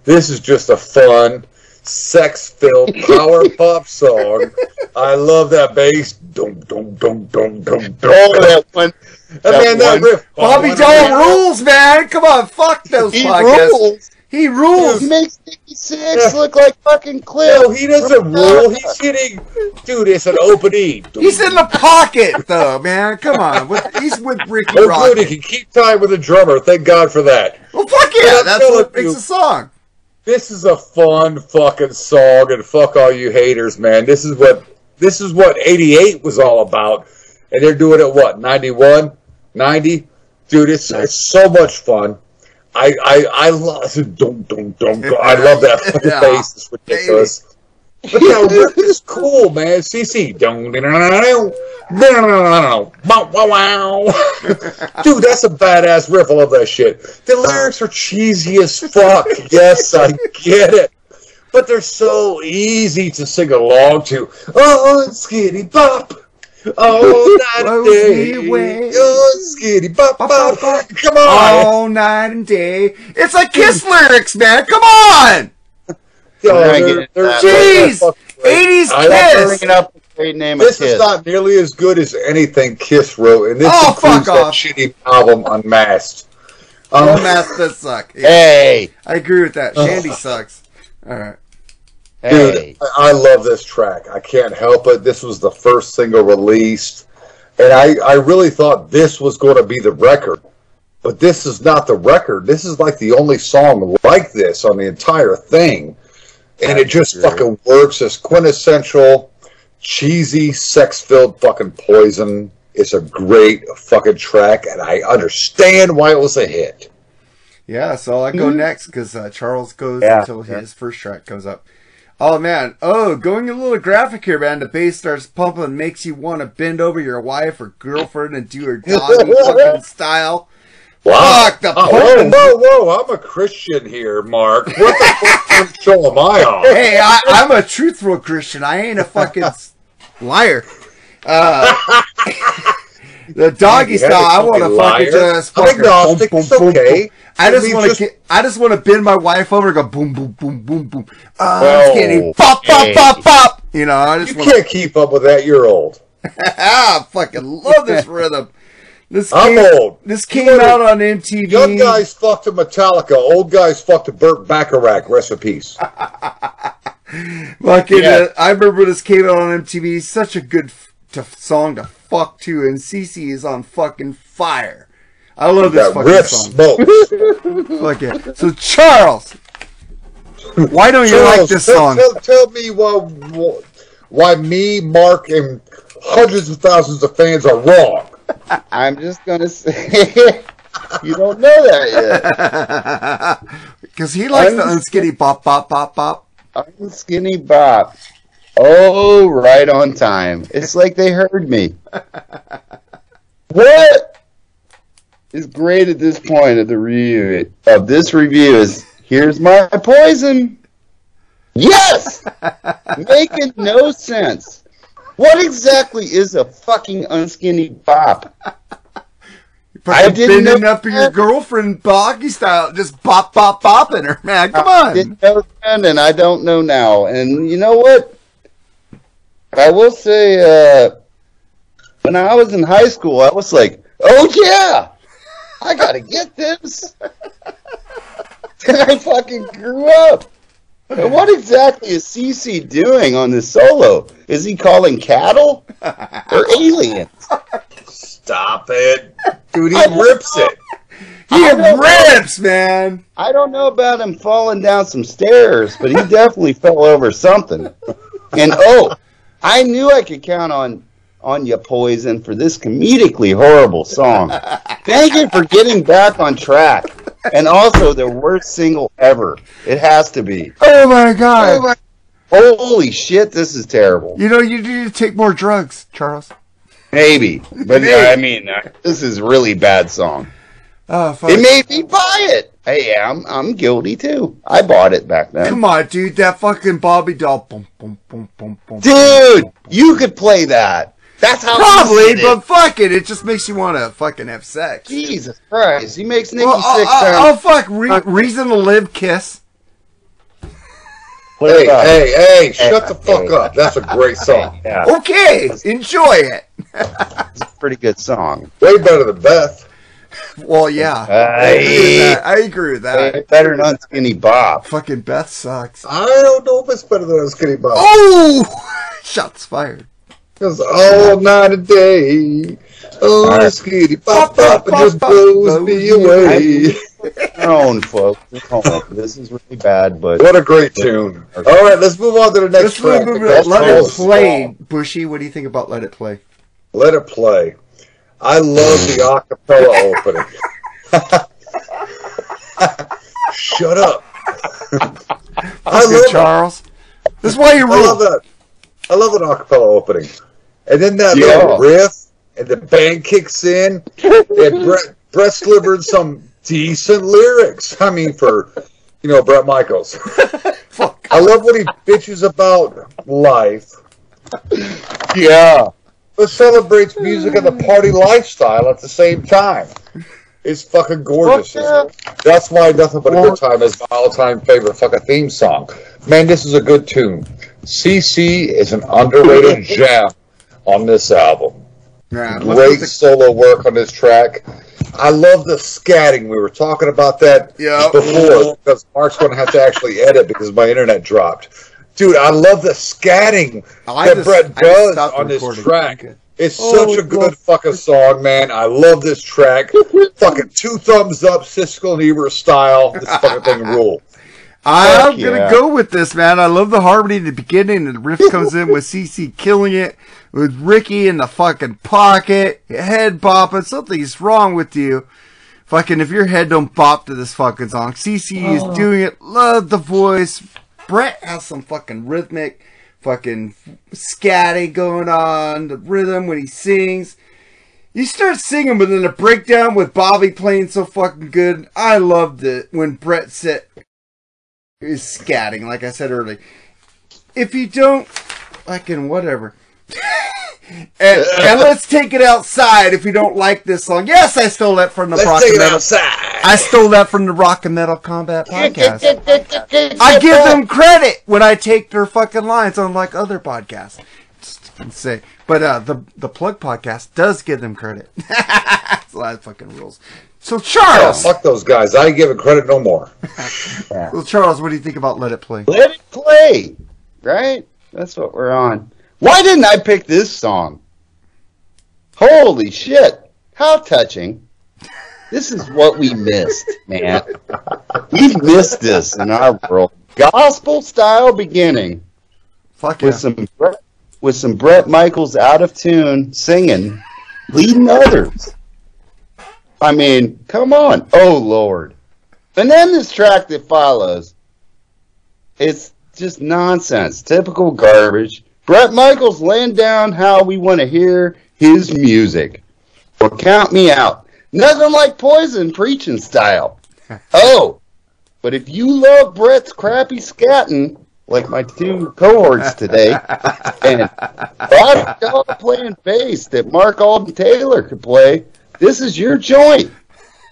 This is just a fun, sex-filled power pop song. I love that bass. Dum dum dum dum dum dum. Oh, that one. And man, that one. riff. Bobby Dall rules, man. Come on, fuck those He podcasts. rules. He rules. He makes 56 look like fucking Cliff. No, he doesn't rule. He's hitting. Dude, it's an open E. He's in the pocket, though, man. Come on. With, he's with Rikki Oh, Rock. good. He can keep time with the drummer. Thank God for that. Well, fuck But yeah. That's what makes you- a song. This is a fun fucking song, and fuck all you haters, man. This is what this is what '88 was all about, and they're doing it what '91, '90. Dude, it's it's so much fun. I I I love dum dum dum. dum. I love that fucking Yeah. bass. It's ridiculous. But yeah, riff is cool, man. CC. Dum, wow. Dude, that's a badass riff. I love that shit. The lyrics are cheesy as fuck. Yes, I get it. But they're so easy to sing along to. Oh, skitty bop. Oh, night and day. me away. Oh, skitty bop, Bop, bop. bop, bop. Come on. All night and day. It's like Kiss lyrics, man. Come on. Yo, We're gonna they're- get into they're- that. they're Jeez. fucking great. 80s Kiss. their- up great name This of Kiss. is not nearly as good as anything Kiss wrote, and this Oh, includes fuck that off. shitty album Unmasked. Um, Unmasked does suck. Yeah, Hey, I agree with that. Shandi sucks. All right. Hey. Dude, I I love this track. I can't help it. This was the first single released, and I, I really thought this was going to be the record. But this is not the record. This is like the only song like this on the entire thing. And it just fucking works as quintessential, cheesy, sex filled fucking poison. It's a great fucking track, and I understand why it was a hit. Yeah, so I go next because uh, Charles goes Yeah, until yeah. his first track comes up. Oh man, oh, going a little graphic here, man. The bass starts pumping, makes you want to bend over your wife or girlfriend and do her doggy fucking style. Fuck the Oh, whoa, pumping. whoa, whoa! I'm a Christian here, Mark. What the fuck show am I on? Hey, I, I'm a truthful Christian. I ain't a fucking liar. Uh, the doggy You style, I want to fucking just I'm fucking agnostic, boom, boom, boom, okay. I I just want to I just want to bend my wife over and go boom, boom, boom, boom, boom. Uh, Whoa. skinny, pop, pop, pop, pop. You know, I You just want can't keep up with that. You're old. ah, fucking love this rhythm. This I'm came, old. This You came know, out on MTV. Young guys fucked to Metallica. Old guys fucked to Burt Bacharach. Rest in peace. Fucking, Yeah. uh, I remember this came out on MTV. Such a good f- to, song to fuck too, and CC is on fucking fire. I love this That fucking riff song. smokes. Fuck it. So Charles, why don't you like this song? Tell, tell me why, why me, Mark, and hundreds of thousands of fans are wrong. I'm just gonna say you don't know that yet. Because he likes the I'm- unskinny bop bop bop bop. I'm Skinny Bop. Oh, right on time. It's like they heard me. What is great at this point of the review of this review is here's my poison. Yes, making no sense. What exactly is a fucking unskinny bop? I didn't bending know up your that. girlfriend boggy style, just bop bop bopping her, man. Come I on. didn't know then, and I don't know now. And you know what? I will say, uh, when I was in high school, I was like, "Oh yeah, I gotta get this." and I fucking grew up. And what exactly is CC doing on this solo? Is he calling cattle or aliens? Stop it. Dude, he I- rips it. He rips, man. I don't know about him falling down some stairs, but he definitely fell over something. And oh, I knew I could count on on you, Poison, for this comedically horrible song. Thank you for getting back on track. And also the worst single ever. It has to be. Oh my god. Oh my- Holy shit, this is terrible. You know, you need to take more drugs, Charles. Maybe, but yeah, I mean, uh, this is really bad song. Oh, fuck. It made me buy it. Hey, I'm I'm guilty too. I bought it back then. Come on, dude. That fucking Bobby Dall. Boom, boom, boom, boom, boom. Dude, you could play that. That's how Probably, it but fuck it. It just makes you want to fucking have sex. Jesus Christ, he makes Nikki Well, oh, six oh, times. oh, fuck. Re- reason to live, kiss. What Hey, hey, hey, shut the fuck up. That's a great song. Yeah, Okay, enjoy it. it's a pretty good song. Way better than Beth. Well, yeah. I agree with that. I agree with that. better than skinny Bob. Fucking Beth sucks. I don't know if it's better than Skinny Bob. Oh! Shots fired. Because all night and day, oh, Alright. Skinny Bob, Bob, and just blows me away. Your own, folks. This is really bad, but What a great tune. All right, let's move on to the next Let's track. move The it. Let it play. Song. Bushy, what do you think about Let It Play? Let it play. I love the acapella opening. Shut up. I love. Charles. This is why you I love that. I love an acapella opening. And then that Yeah. little riff, and the band kicks in, and Bret, Bret's delivering some decent lyrics. I mean, for, you know, Bret Michaels. Fuck. I love what he bitches about life, yeah, but celebrates music and the hmm. party lifestyle at the same time. It's fucking gorgeous. Fuck That's why Nothing But a Good Time is my all-time favorite fucking theme song. Man, this is a good tune. CC is an underrated gem on this album. Yeah, Great solo work on this track. I love the scatting. We were talking about that Yeah. before because Mark's going to have to actually edit because my internet dropped. Dude, I love the scatting I that just- Bret does stopped on this recording. track. It's Oh, such a good love- fucking song, man. I love this track. fucking two thumbs up, Siskel and Ebert style. This fucking thing rule. I'm Fuck gonna yeah. go with this, man. I love the harmony in the beginning, and the riff comes in with CC killing it, with Rikki in the fucking pocket, head bopping. Something's wrong with you. Fucking, if your head don't bop to this fucking song, CC is oh. doing it. Love the voice. Bret has some fucking rhythmic, fucking scatting going on. The rhythm when he sings. You start singing, but then the breakdown with Bobby playing so fucking good. I loved it when Bret said is scatting, like I said earlier. If you don't, fucking whatever. and, and let's take it outside if you don't like this song. Yes, I stole that from the rock and metal. outside. I stole that from the Rock and Metal Combat podcast. I give them credit when I take their fucking lines, unlike other podcasts. Just say, but uh, the the plug podcast does give them credit. That's a lot of fucking rules. So Oh, Charles, fuck those guys. I ain't giving credit no more. well, Charles, what do you think about Let It Play? Let it play, right? That's what we're on. Why didn't I pick this song? Holy shit! How touching! This is what we missed, man. We've missed this in our world. Gospel style beginning Fuck yeah. with some Bret, with some Bret Michaels out of tune singing, leading others. I mean, come on, oh Lord! And then this track that follows, it's just nonsense, typical garbage. Bret Michaels laying down how we want to hear his music. Well, count me out. Nothing like Poison preaching style. Oh, but if you love Bret's crappy scatting, like my two cohorts today, and Roger Dog playing bass that Mark Alden Taylor could play, this is your joint.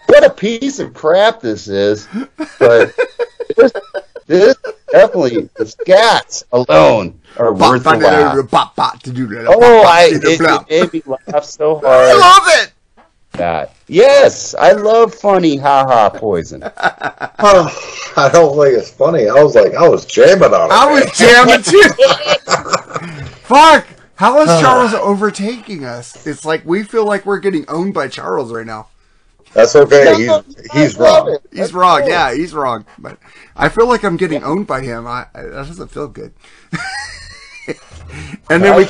What a piece of crap this is. But this definitely, the scats alone are worth the laugh. Oh, I, it, it made me laugh so hard. I love it. That. Yes, I love funny ha-ha poison. Oh, I don't think it's funny. I was like, I was jamming on it. I was jamming too. Fuck. How Uh. Charles overtaking us? It's like we feel like we're getting owned by Charles right now. That's okay. He's, he's wrong. He's wrong. Yeah, he's wrong. But I feel like I'm getting owned by him. I, I that doesn't feel good. and then we,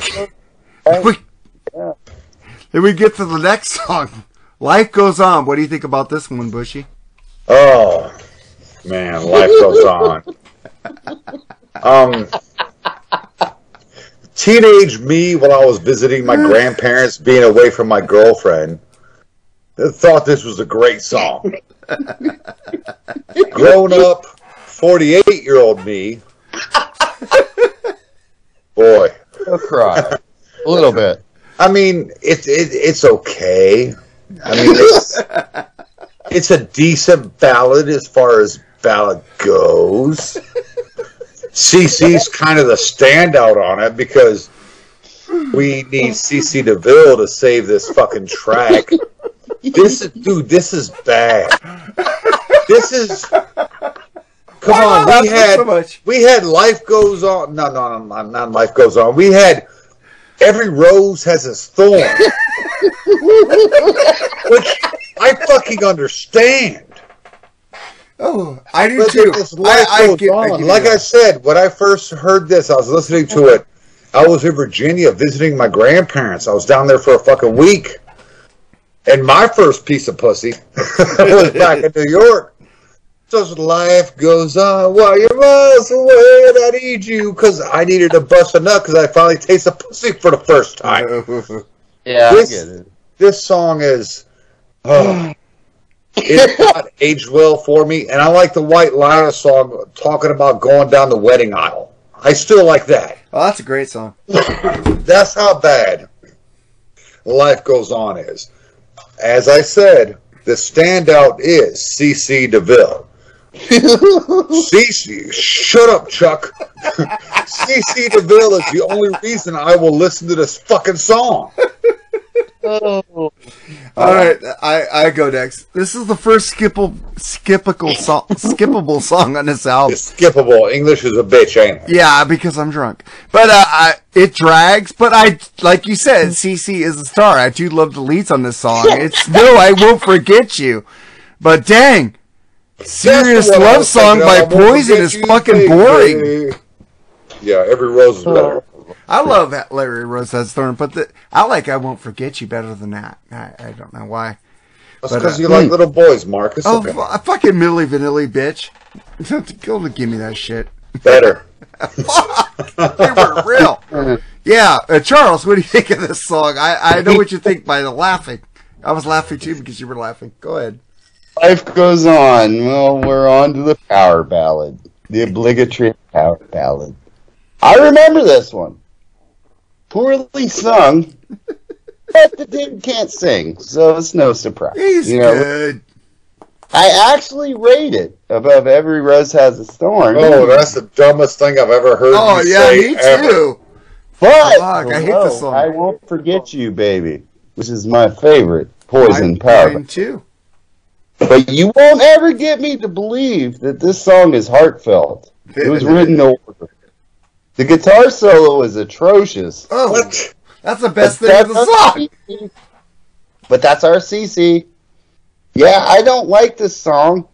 we then we get to the next song. Life goes on. What do you think about this one, Bushy? Oh, man, life goes on. Um, teenage me, when I was visiting my grandparents, being away from my girlfriend, thought this was a great song. Grown up, 48 year old me, boy, I'll cry. A little bit. I mean, it's it, it's okay. I mean, it's it's a decent ballad as far as ballad goes. CC's kind of the standout on it because we need CC DeVille to save this fucking track. This is, dude, this is bad. This is. Come on, we had so much. we had life goes on. No, no, no, not, life goes on. We had every rose has its thorn, which I fucking understand. Oh, I do But too. I, I get, I on. give like I said, when I first heard this, I was listening to it. I was in Virginia visiting my grandparents. I was down there for a fucking week. And my first piece of pussy was back in New York. Just life goes on while you're miles away, and I need you because I needed to bust a nut because I finally tasted pussy for the first time. Yeah, This- I get it. This song is, oh, it's not aged well for me, and I like the White Lion song talking about going down the wedding aisle. I still like that. Oh, that's a great song. That's how bad life goes on is. As I said, the standout is CC DeVille. CC, shut up, Chuck. CC DeVille is the only reason I will listen to this fucking song. All right, I, I go next. This is the first skippable skippable song skippable song on this album. It's skippable. English is a bitch, ain't it? Yeah, because I'm drunk. But uh, I, it drags. But I, like you said, CC is the star. I do love the leads on this song. It's no, I won't forget you. But dang, serious That's what I love song by Poison is fucking boring. Yeah, every rose is better. I love that Larry Rose has Thorn, but the, I like I won't forget you better than that. I, I don't know why. That's because uh, you like little boys, Marcus. Oh, Okay. fu- fucking Milli Vanilli, bitch! Go to give me that shit. better. they were real. Yeah, uh, Charles, what do you think of this song? I, I know what you think by the laughing. I was laughing too because you were laughing. Go ahead. Life goes on. Well, we're on to the power ballad, the obligatory power ballad. I remember this one. Poorly sung, but the dude can't sing, so it's no surprise. He's you know, good. I actually rate it above every rose has a thorn. Oh, that's the dumbest thing I've ever heard Oh you yeah, say me ever. too. But Fuck, I hate hello, this song. I won't forget you, baby, which is my favorite poison Mine- power. mine too. But you won't ever get me to believe that this song is heartfelt. It was written over. The guitar solo is atrocious. Oh, What? that's the best But thing of the song. CC. But that's our CC. Yeah, I don't like this song,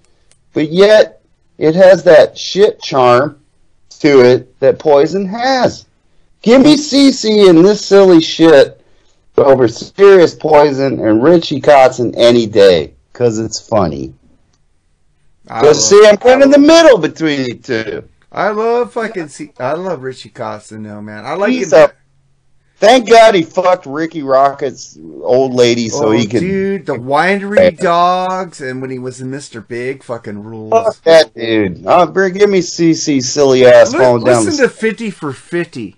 but yet it has that shit charm to it that Poison has. Give me CC and this silly shit over serious Poison and Richie Kotzen any day, because it's funny. I Because see, I'm kind of in the middle between the two. I love fucking. See, I love Richie Kotzen though, man. I like He's it. a- Thank God he fucked Rikki Rockett's old lady so oh, he could dude, the winery dogs, and when he was in Mr. Big, fucking rules. Fuck that dude. Oh, give me CC silly ass Li- falling down. listen to 50 for 50.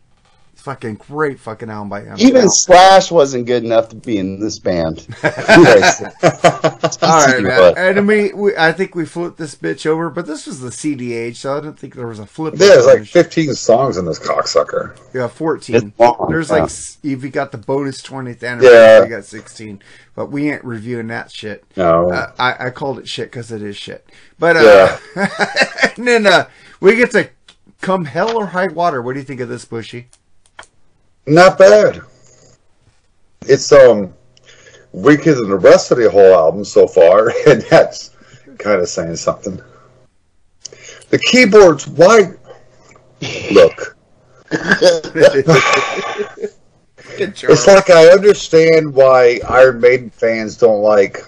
It's fucking great fucking album by him. even Slash wasn't good enough to be in this band. All right, man. But- And we, we, I think we flipped this bitch over, but this was the CDH, so I don't think there was a flip. There's over. like 15 songs in this cocksucker. yeah, 14. It's long, There's yeah. like, if you got the bonus 20th anniversary, Yeah. you got 16. But we ain't reviewing that shit. No. Uh, I, I called it shit because it is shit. But, uh, and then, uh, we get to come hell or high water. What do you think of this, Bushy? Not bad. It's um weaker than the rest of the whole album so far, and that's kind of saying something. The keyboards, why? Look, it's like I understand why Iron Maiden fans don't like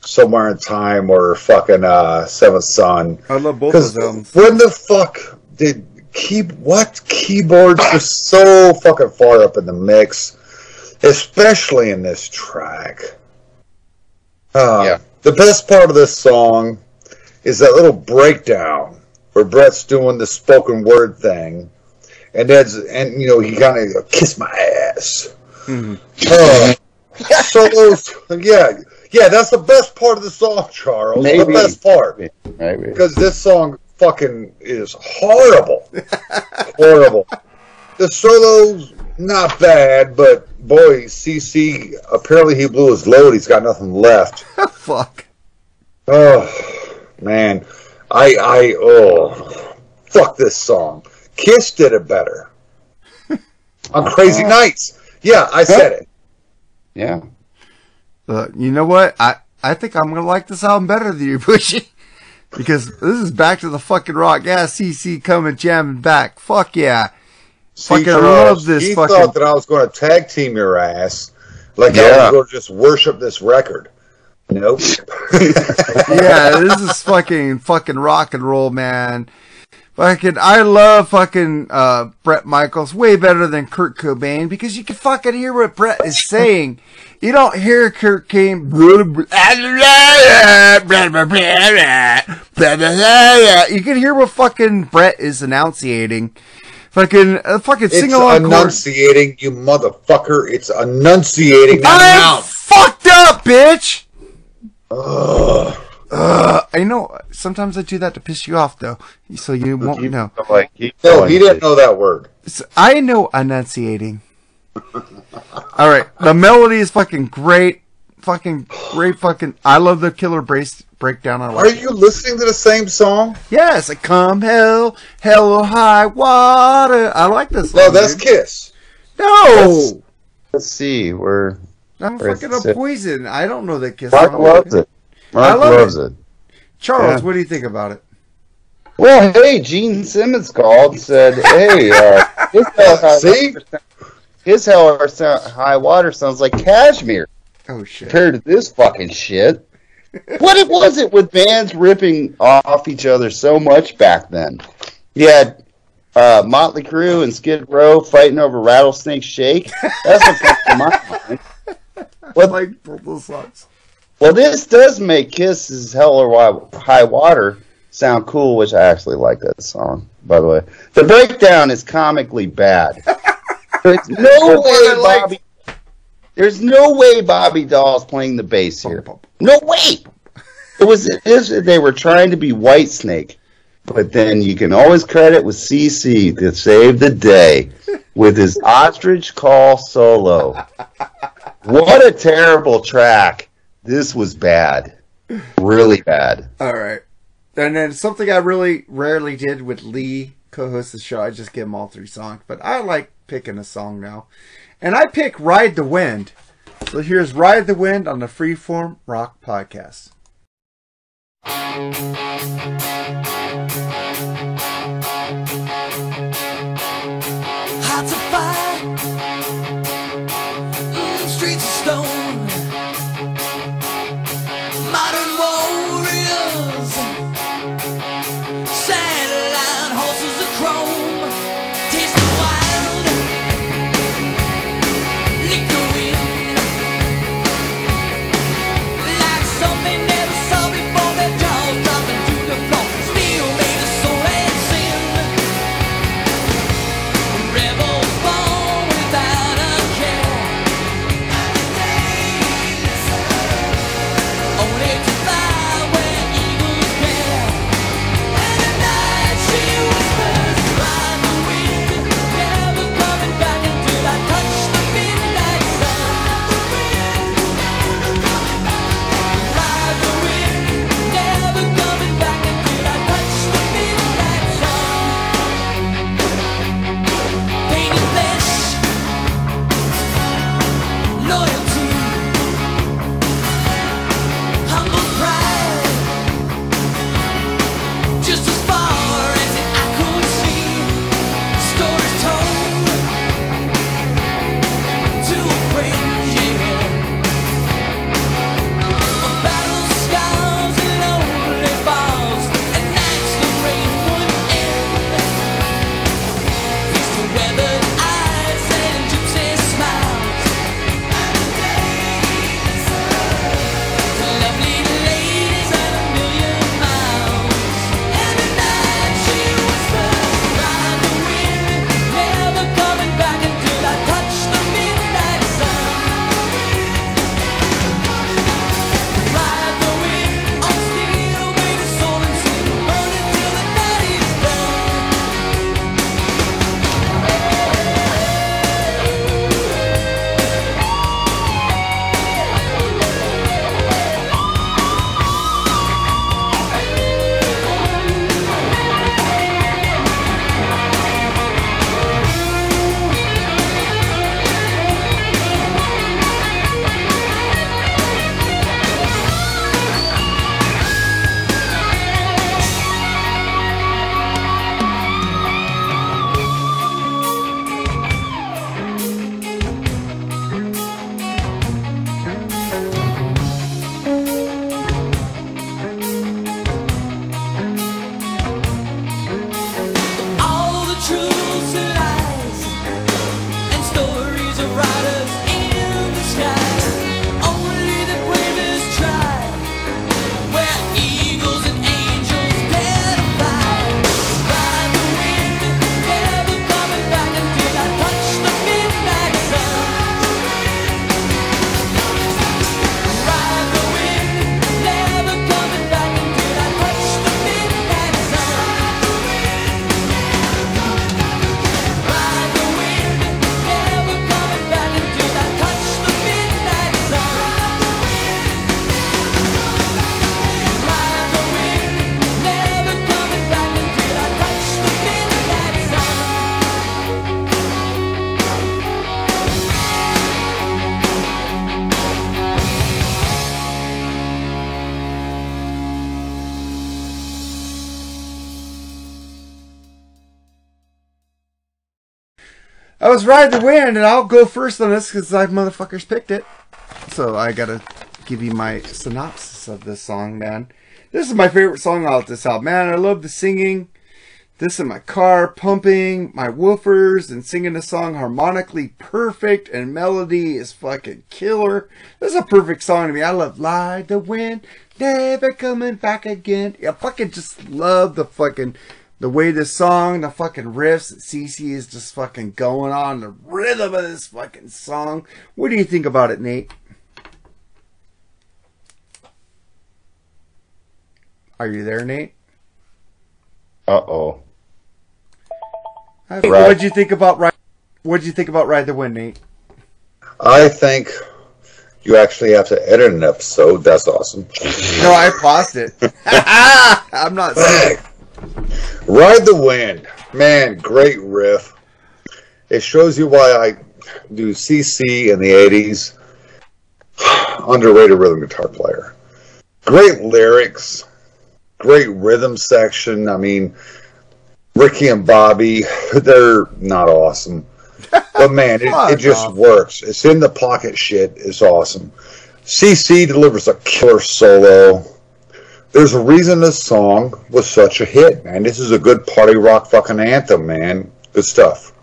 Somewhere in Time or fucking uh, Seventh Son. I love both Because of them. when the fuck did key what keyboards are so fucking far up in the mix, especially in this track. Uh, Yeah. The best part of this song is that little breakdown where Bret's doing the spoken word thing, and that's and you know he kind of kiss my ass. Uh, so those, yeah, yeah, that's the best part of the song, Charles. The best part Right, because this song fucking is horrible, horrible. The solos not bad, but boy, CC apparently he blew his load. He's got nothing left. Fuck. Oh man, I I oh fuck this song. Kiss did it better on Crazy Nights. Yeah, I said it. Yeah. Uh, you know what? I, I think I'm gonna like this album better than you, Bushy. Because this is back to the fucking rock. Yeah, CC coming jamming back. Fuck yeah. See, Fucking Charles, love this He fucking- thought that I was going to tag team your ass, like I Yeah. was going to just worship this record. Nope. Yeah, this is fucking fucking rock and roll, man. Fucking, I love fucking uh, Bret Michaels way better than Kurt Cobain because you can fucking hear what Bret is saying. You don't hear Kurt Cobain. You can hear what fucking Bret is enunciating. Fucking, uh, fucking sing along enunciating, you motherfucker. It's enunciating. I'm fucked up, bitch. Uh, I know. Sometimes I do that to piss you off, though, so you won't Keep know. going, keep No, he didn't know that word. I know enunciating. All right, the melody is fucking great. Fucking great. Fucking. I love the killer brace breakdown. I Are like. it. you listening to the same song? Yes, like come hell, hell or high water. I like this. No, song, that's dude. Kiss. No, Let's see. We're I'm fucking it? a poison. I don't know that kiss. Mark song. loves it. Mark love loves it. Charles, Yeah. what do you think about it? Well, hey, Gene Simmons called and said, "Hey, uh, his hell high See? water, his hell high water sounds like cashmere Oh shit. compared to this fucking shit." What it was it with bands ripping off each other so much back then? You had uh, Motley Crue and Skid Row fighting over Rattlesnake Shake. That's what comes to my mind. What like those songs. Well, this does make Kiss's Hell or High Water sound cool, which I actually like that song, by the way. The breakdown is comically bad. There's no That's what I way. Bobby. There's no way Bobby Dall's playing the bass here. No way. It was it is they were trying to be Whitesnake, but then you can always credit with CC to save the day with his ostrich call solo. What a terrible track. This was bad. Really bad. All right. And then something I really rarely did with Lee co-host the show. I just give him all three songs, but I like picking a song now, and I pick "Ride the Wind." So here's "Ride the Wind" on the Freeform Rock Podcast. Was Ride the Wind, and I'll go first on this because I motherfuckers picked it. So I gotta give you my synopsis of this song, man. This is my favorite song off this album, man. I love the singing. This in my car, pumping my woofers and singing the song harmonically perfect, and melody is fucking killer. This is a perfect song to me. I love "Ride the Wind," never coming back again. I fucking just love the fucking the way this song, the fucking riffs CC is just fucking going on, the rhythm of this fucking song. What do you think about it, Nate? Are you there, Nate? Uh oh. Right. What'd you think about Ride? What'd you think about Ride the Wind, Nate? I think you actually have to edit an episode. That's awesome. No, I paused it. I'm not saying. Ride the Wind. Man, great riff. It shows you why I do CC in the 80s. Underrated rhythm guitar player. Great lyrics. Great rhythm section. I mean, Rikki and Bobby, they're not awesome. But man, it, it just works. It's in the pocket shit. It's awesome. CC delivers a killer solo. There's a reason this song was such a hit, man. This is a good party rock fucking anthem, man. Good stuff.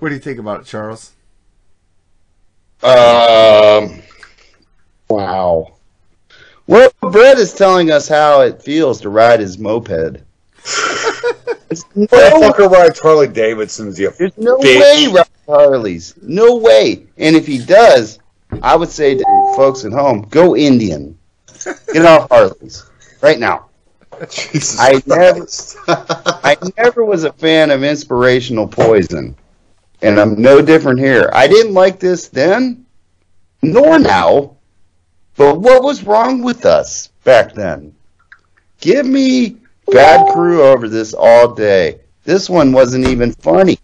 What do you think about it, Charles? Um. Wow. Well, Bret is telling us how it feels to ride his moped. There's no, Motherfucker rides Harley Davidson's, you there's no bitch. way ride Harleys. No way. And if he does, I would say to folks at home, go Indian. Get off Harleys right now. Jesus I never- I never was a fan of inspirational poison, and I'm no different here. I didn't like this then, nor now. But what was wrong with us back then? Give me bad crew over this all day. This one wasn't even funny.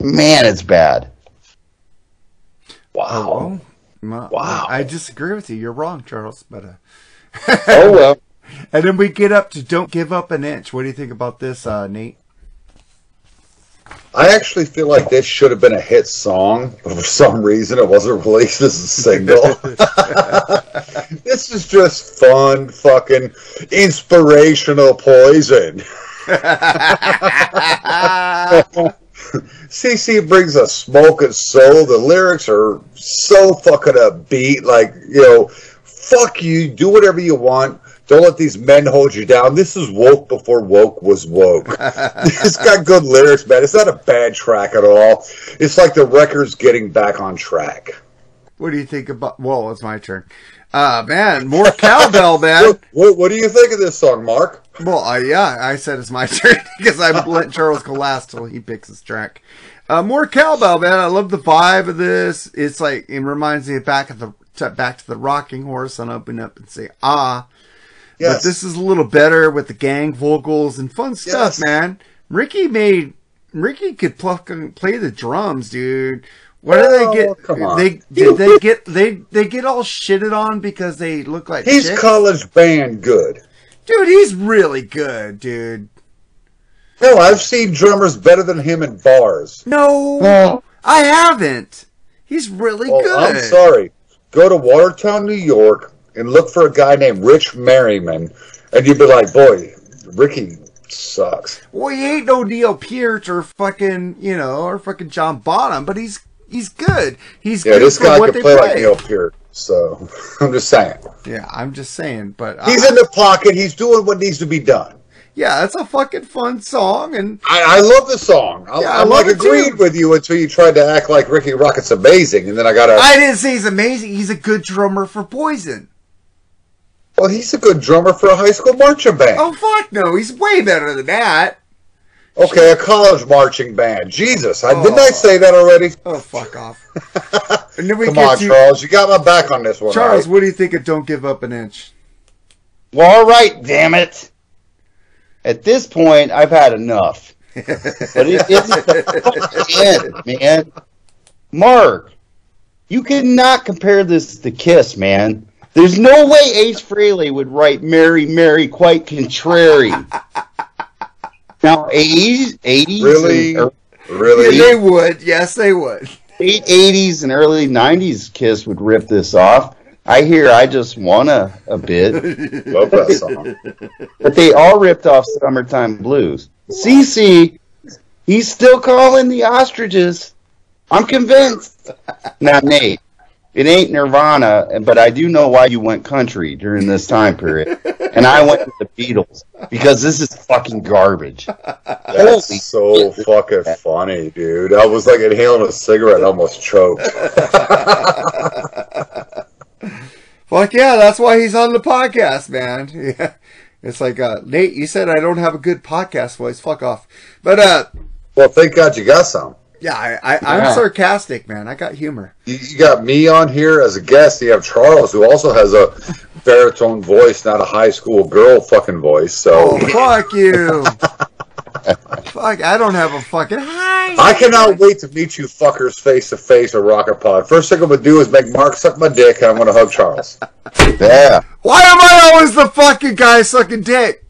Man, it's bad. wow. Well, Wow. I disagree with you. You're wrong, Charles. But uh, Oh well. and then we get up to "Don't Give Up an Inch." What do you think about this, uh, Nate? I actually feel like this should have been a hit song, but for some reason it wasn't released as a single. this is just fun, fucking inspirational poison. CC brings a smoking soul. The lyrics are so fucking upbeat. Like, you know, fuck you, do whatever you want. Don't let these men hold you down. This is woke before woke was woke. it's got good lyrics, man. It's not a bad track at all. It's like the record's getting back on track. What do you think about? Well, it's my turn. Uh, man, more cowbell, man. What, what, what do you think of this song, Mark? Well, uh, yeah, I said it's my turn because I let Charles go last till he picks his track. Uh, more cowbell, man. I love the vibe of this. It's like it reminds me of back of the back to the rocking horse on "Open Up and Say Ah." Yes. But this is a little better with the gang vocals and fun stuff, Yes. man. Rikki made Rikki could pluck and play the drums, dude. What do they Oh, get? come on. They did they get they they get all shitted on because they look like He's chicks? college band good. dude. He's really good, dude. Hell, I've seen drummers better than him in bars. No, Well, I haven't. He's really Oh, good. I'm sorry. Go to Watertown, New York, and look for a guy named Rich Merriman, and you'd be like, boy, Rikki sucks. Well, he ain't no Neil Peart or fucking you know or fucking John Bonham, but he's he's good. He's Yeah, good this guy could play, play. like Neil Peart. So I'm just saying. Yeah, I'm just saying, but He's in the pocket. He's doing what needs to be done. Yeah, that's a fucking fun song, and I, I love the song. I, Yeah, I I'm love like it too. agreed with you until you tried to act like Rikki Rockett's amazing, and then I got to. I didn't say he's amazing. He's a good drummer for Poison. Well, he's a good drummer for a high school marching band. Oh fuck no, he's way better than that. Okay, a college marching band. Jesus, I, didn't I Oh. say that already? Oh fuck off. and then we Come get on, to Charles. You got my back on this one. Charles. right? What do you think of "Don't Give Up an Inch"? well, all right, damn it. At this point, I've had enough. But it isn't the fucking end, man. Mark, you cannot compare this to Kiss, man. There's no way Ace Frehley would write "Mary, Mary, quite contrary." now, 80s, 80s, Really? Really? they would. Yes, they would. late '80s and early '90s Kiss would rip this off. I hear I just wanna a bit, Love that song. but they all ripped off "Summertime Blues." CC, he's still calling the ostriches. I'm convinced. Now, Nate, it ain't Nirvana, but I do know why you went country during this time period, and I went with the Beatles because this is fucking garbage. That's so fucking funny, dude. I was like inhaling a cigarette and almost choked. Fuck yeah, that's why he's on the podcast, man. Yeah. It's like, uh, Nate, you said I don't have a good podcast voice. Fuck off. But, uh, Well, thank God you got some. yeah, I, I, I'm Yeah. sarcastic, man. I got humor. You, you got me on here as a guest. You have Charles, who also has a baritone voice, not a high school girl fucking voice. So Oh, fuck you. fuck, I don't have a fucking. I cannot wait to meet you fuckers face to face at Rocket Pod. First thing I'm gonna do is make Mark suck my dick, and I'm gonna hug Charles yeah. Why am I always the fucking guy sucking dick?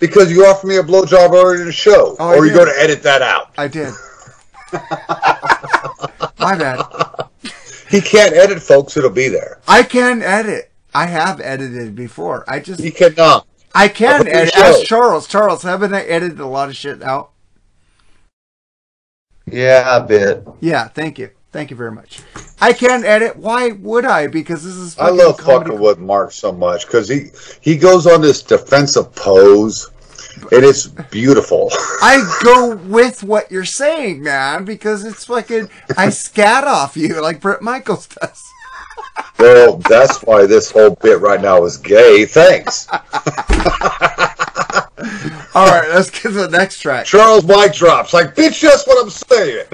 because you offered me a blowjob earlier in the show. Oh, or you going to edit that out? I did. My bad. He can't edit, folks. It'll be there. I can edit. I have edited before. I just He cannot. I can edit. Ask Charles. Charles, haven't I edited a lot of shit out? Yeah, a bit. Yeah, thank you. Thank you very much. I can edit. Why would I? Because this is. I love comedy. fucking with Mark so much because he he goes on this defensive pose, and it's beautiful. I go with what you're saying, man, because it's fucking. I scat off you like Bret Michaels does. Well, that's why this whole bit right now is gay. Thanks, All right, let's get to the next track. Charles. Mic drops like bitch. That's what I'm saying.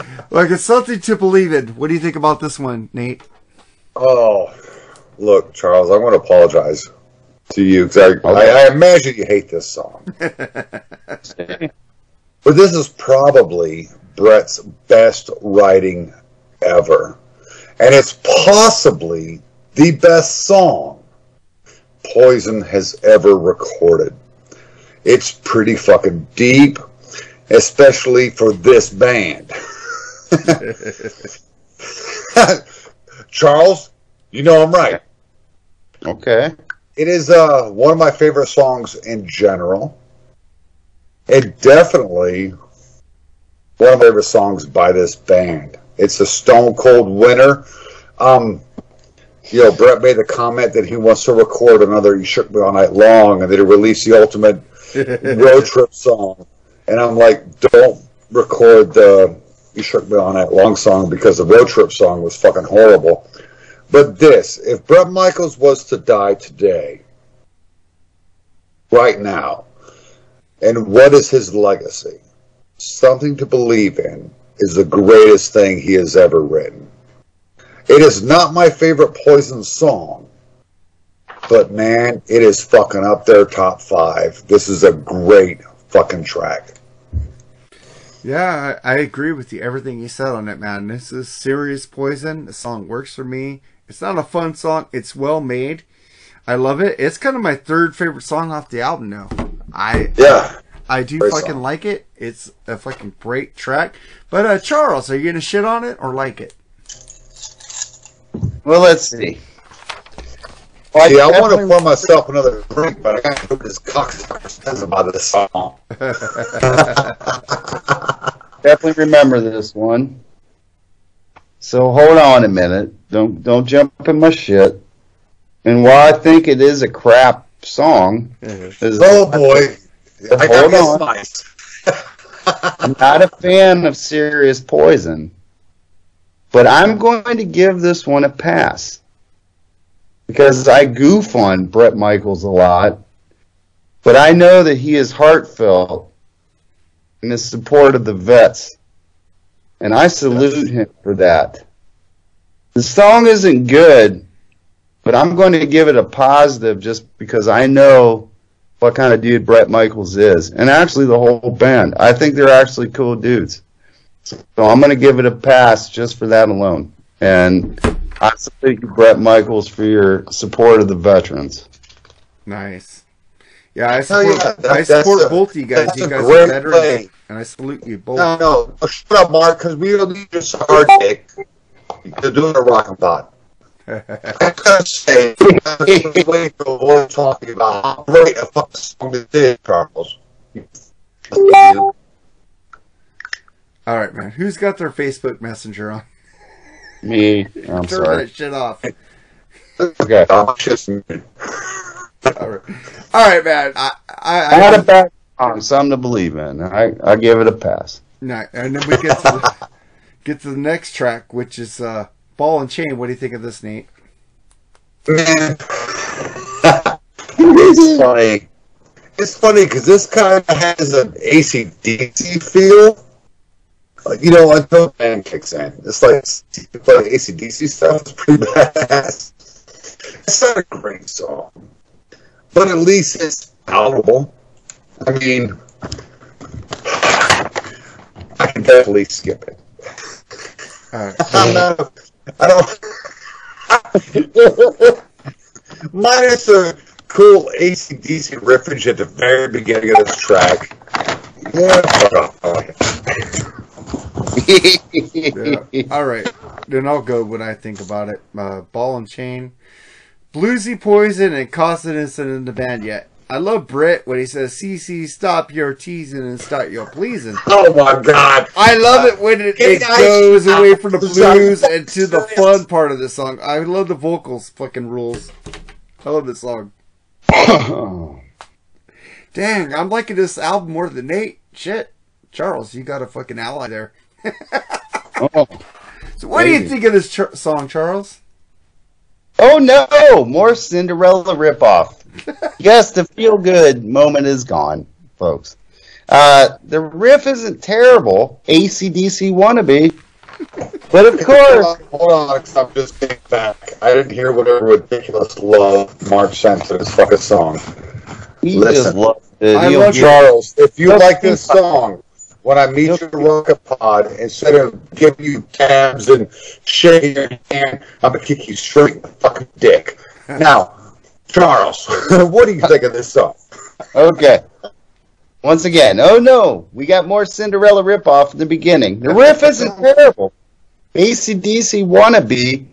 Like it's something to believe in. What do you think about this one, Nate? Oh, look, Charles. I want to apologize to you because I, I, I imagine you hate this song. But this is probably Bret's best writing ever. And it's possibly the best song Poison has ever recorded. It's pretty fucking deep, especially for this band. Charles, you know I'm right. Okay. It is uh, one of my favorite songs in general. It definitely one of my favorite songs by this band. It's a stone cold winner. Um, you know, Bret made the comment that he wants to record another "You Shook Me All Night Long" and that he released the ultimate road trip song. And I'm like, don't record the "You Shook Me All Night Long" song because the road trip song was fucking horrible. But this, if Bret Michaels was to die today, right now, and what is his legacy? Something to believe in is the greatest thing he has ever written. It is not my favorite Poison song, but man, it is fucking up there top five. This is a great fucking track. Yeah, I, I agree with you. Everything you said on it, man. This is serious poison. The song works for me. It's not a fun song. It's well made. I love it. It's kind of my third favorite song off the album now. I Yeah. I do Great fucking song. like it. It's a fucking great track. But uh Charles, are you gonna shit on it or like it? Well, let's see. See, I want to pour myself another drink, but I got to know what this cocksucker says about this song. definitely remember this one. So hold on a minute. Don't don't jump in my shit. And while I think it is a crap song, is- Oh boy. I got Hold this on. nice. I'm not a fan of Serious Poison, but I'm going to give this one a pass because I goof on Bret Michaels a lot, but I know that he is heartfelt in his support of the vets, and I salute him for that. The song isn't good, but I'm going to give it a positive just because I know what kind of dude Bret Michaels is, and actually the whole band. I think they're actually cool dudes. So I'm going to give it a pass just for that alone. And I salute you, Bret Michaels, for your support of the veterans. Nice. Yeah, I support, yeah, that- I support a- both of you guys. that's You a guys are great veterans, play. and I salute you both. No, no. Shut up, Mark, because we don't need your hard dick. You're doing a rockin' pot. I gotta say, I was waiting for a boy talking about how great a fucking song this is, Charles. All right, man. Who's got their Facebook Messenger on? Me. I'm Turn sorry. that shit off. Okay. I'm just muted. All right, all right, man. I, I, I I, had a back on something to believe in. I I give it a pass. no, and then we get to the, get to the next track, which is uh, "Ball and Chain." What do you think of this, Nate? Man, it's funny. It's funny because this kind of has an ACDC feel. Like, you know, until the band kicks in. It's like, like ACDC stuff is pretty badass. It's not a great song, but at least it's palatable. I mean, I can definitely skip it. Right. I'm not. I don't. Minus the cool ACDC riffage at the very beginning of this track. Yeah. Yeah. All right. Then I'll go what I think about it. Uh, Ball and Chain, Bluesy Poison, and Kotzen isn't in the band yet. I love Bret when he says, "CC, stop your teasing and start your pleasing." Oh my god. I love it when it, it guys, goes away from the blues and to the fun part of the song. I love the vocals. Fucking rules. I love this song. Dang, I'm liking this album more than Nate. Shit, Charles, you got a fucking ally there. oh. So, what do you think of this ch- song, Charles? Oh no! More Cinderella ripoff. Yes, the feel good moment is gone, folks. Uh, the riff isn't terrible. ACDC wannabe. But of course, Hold on, I'm just getting back. I didn't hear whatever ridiculous love Mark sent to this fucking song. he Listen. it. I He'll love get- Charles, if you Just like this song, when I meet you at Rocket Pod, instead of giving you tabs and shaking your hand, I'm gonna kick you straight in the fucking dick. Now, Charles, what do you think of this song? Okay. Once again, oh no, we got more Cinderella ripoff in the beginning. The riff isn't terrible. ACDC wannabe.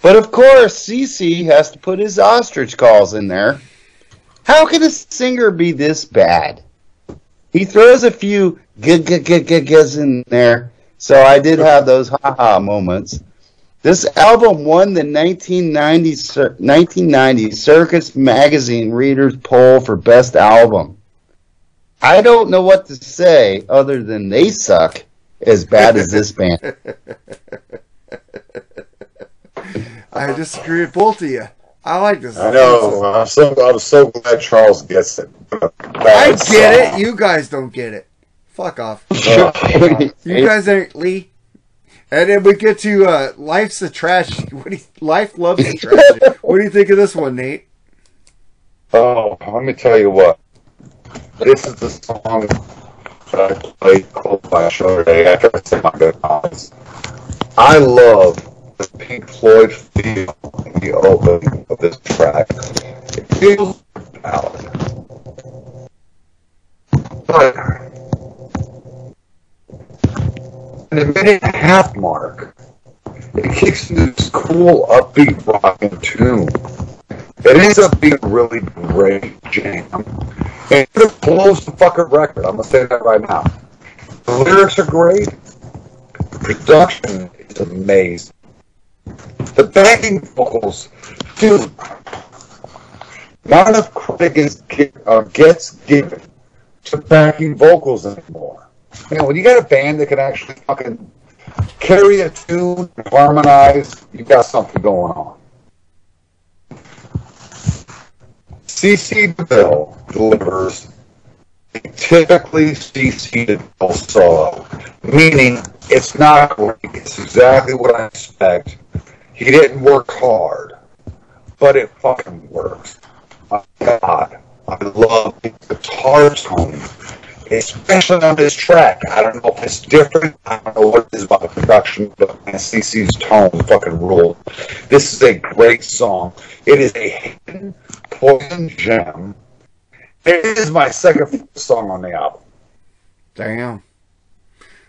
But of course, CC has to put his ostrich calls in there. How can a singer be this bad? He throws a few g g g g g's in there, so I did have those ha ha moments. This album won the 1990 1990 Circus Magazine Readers Poll for Best Album. I don't know what to say other than they suck as bad as this band. I disagree with both of you. I like this. I know. I'm so I'm so glad Charles gets it. I get it. You guys don't get it. Fuck off. You guys ain't Lee. And then we get to uh, life's a trash. What do you, life loves a tragedy. what do you think of this one, Nate? Oh, let me tell you what. This is the song that I played called show today after I said my goodbyes. I love the Pink Floyd feel in the opening of this track. It feels ballad. But in the minute and a half mark, it kicks into this cool, upbeat rocking tune. It ends up being a really great jam. And it blows the fucking record. I'm gonna say that right now. The lyrics are great. The production is amazing. The backing vocals, dude. Not enough credit gets, uh, gets given to backing vocals anymore. You know, when you got a band that can actually fucking carry a tune, and harmonize, you got something going on. CC DeVille delivers a typically CC DeVille solo, meaning it's not great. It's exactly what I expect. He didn't work hard, but it fucking works. My God, I love the guitar tone, especially on this track. I don't know if it's different. I don't know what it is about the production, but man, CC's tone fucking ruled. This is a great song. It is a hidden poison gem, It is my second song on the album. Damn.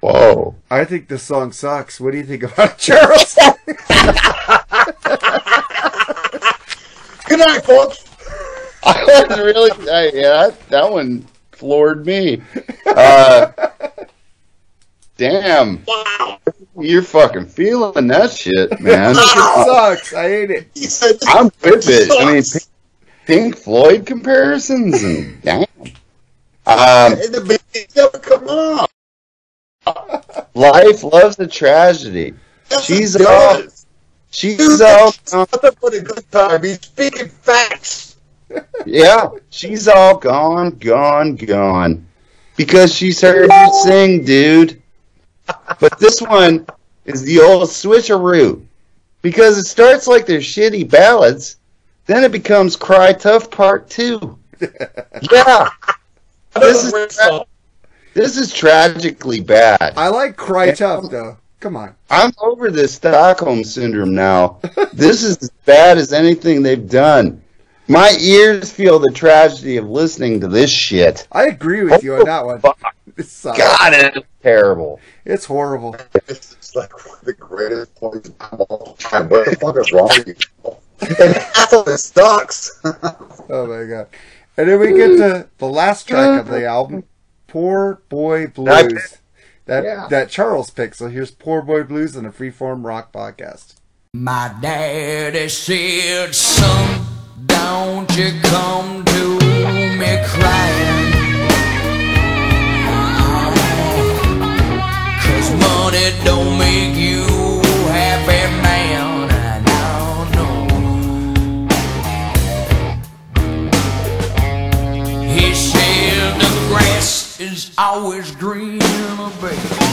Whoa. I think this song sucks. What do you think about it, Charles? Good night, folks. I was really, I, yeah, that, that one floored me. Uh, damn. You're fucking feeling that shit, man. it sucks. I hate it. He said, I'm with it. I mean, Pink, Pink Floyd comparisons and damn. Um, "And the baby never come on. life loves a tragedy. She's all, she's all, Nothing but a good time. He's speaking facts. Yeah, she's all gone, gone, gone. Because she's heard you sing, dude. But this one is the old switcheroo. Because it starts like they're shitty ballads, then it becomes Cry Tough Part 2. Yeah. This is, tra- this is tragically bad. I like Cry Tough, though. Come on. I'm over this Stockholm syndrome now. this is as bad as anything they've done. My ears feel the tragedy of listening to this shit. I agree with you on that one. It sucks. God, it's terrible. It's horrible. This is like one of the greatest points of all time. What the fuck is wrong with you? And half of it sucks. Oh my god. And then we get to the last track of the album, Poor Boy Blues. That Yeah. that Charles picked. So here's Poor Boy Blues on a freeform rock podcast. My daddy said, son, don't you come to me crying. Cause money don't make you happy man. I don't know. He said the grass is always greener, baby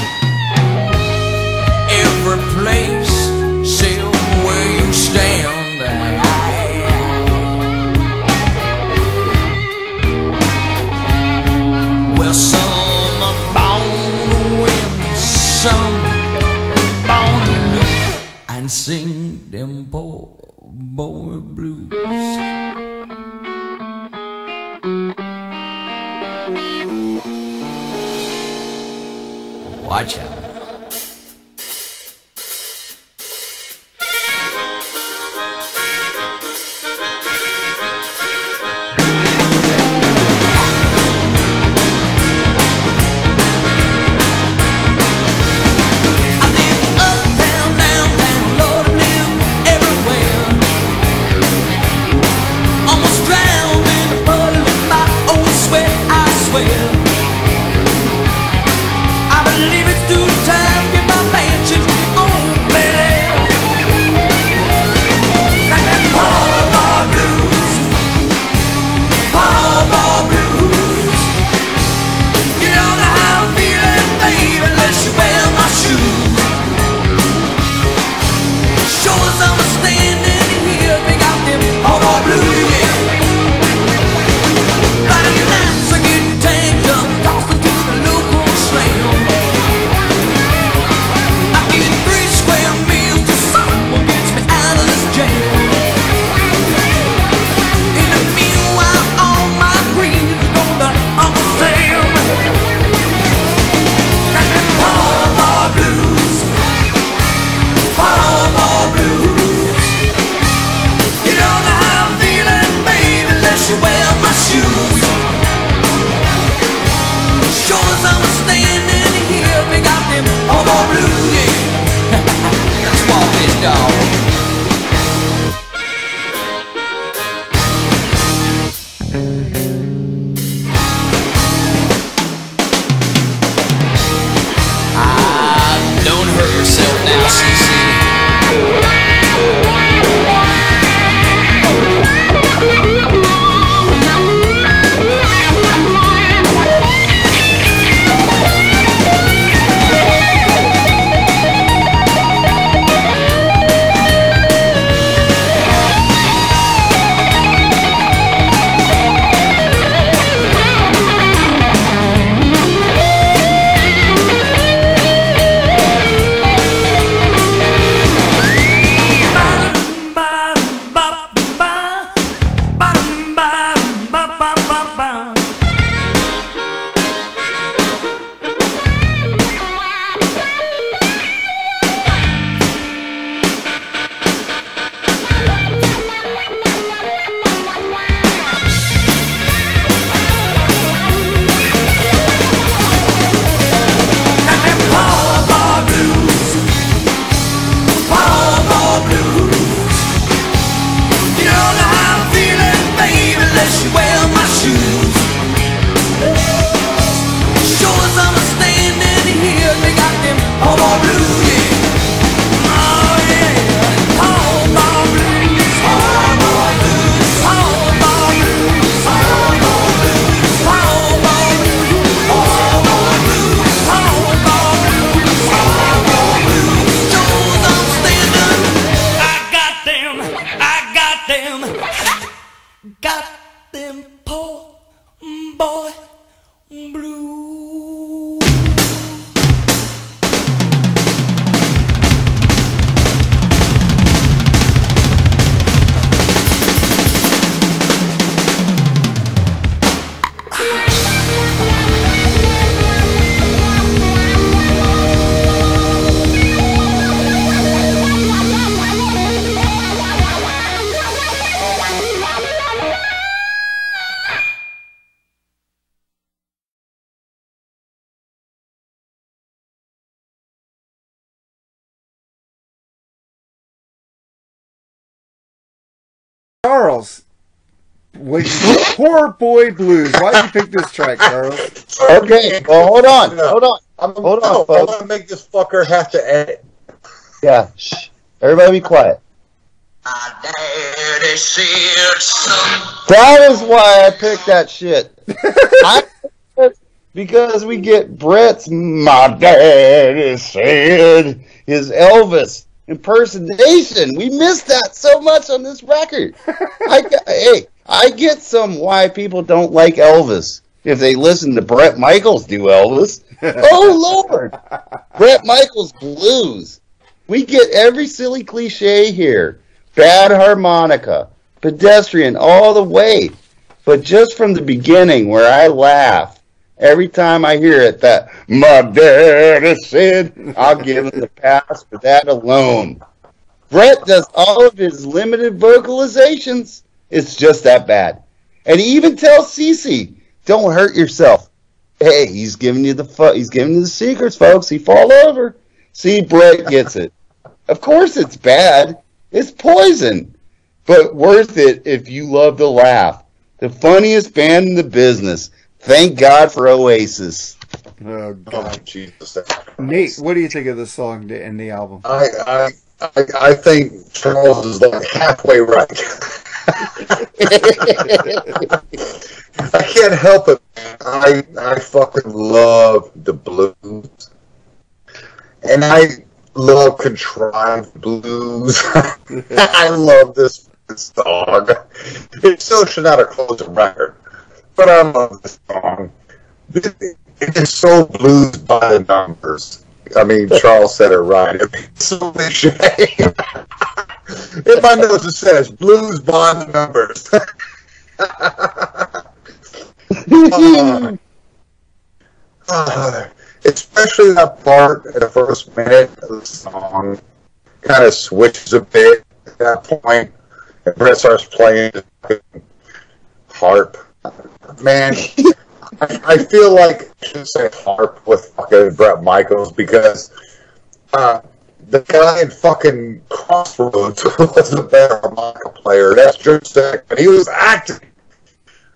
when you, poor boy blues. Why'd you pick this track, Charles? Okay, well, hold on, hold on, I'm, hold no, on, I folks. gonna make this fucker have to edit. Yeah, shh. Everybody be quiet. Daddy said, son, That is why I picked that shit. I, because we get Bret's "My Daddy Said" his Elvis impersonation. We missed that so much on this record. I hey, I get some why people don't like Elvis if they listen to Bret Michaels do Elvis. Oh Lord, Bret Michaels blues. We get every silly cliche here. Bad harmonica, pedestrian all the way. But just from the beginning where I laugh every time I hear it that my daddy said, I'll give him the pass for that alone. Bret does all of his limited vocalizations. It's just that bad. And he even tells CC, don't hurt yourself. Hey, he's giving you the fu- he's giving you the secrets, folks. He fall over. See, Bret gets it. Of course it's bad. It's poison. But worth it if you love to laugh. The funniest band in the business. Thank God for Oasis. Oh Oh, Jesus. Nate, what do you think of the song and the album? I, I, I, I think Charles is like halfway right. I can't help it. I, I fucking love the blues. And I love contrived blues. I love this, this song. It still should not have closed the record. But I love this song. It, is so blues by the numbers. I mean, Charles said it right. It's so cliche. In my notes it says blues bond numbers. Uh, uh, especially that part at the first minute of the song kind of switches a bit at that point. And Bret starts playing harp. Man, I, I feel like I should say harp with fucking Bret Michaels because uh, the guy in fucking Crossroads was a better harmonica player. That's Drew Stack, but he was acting.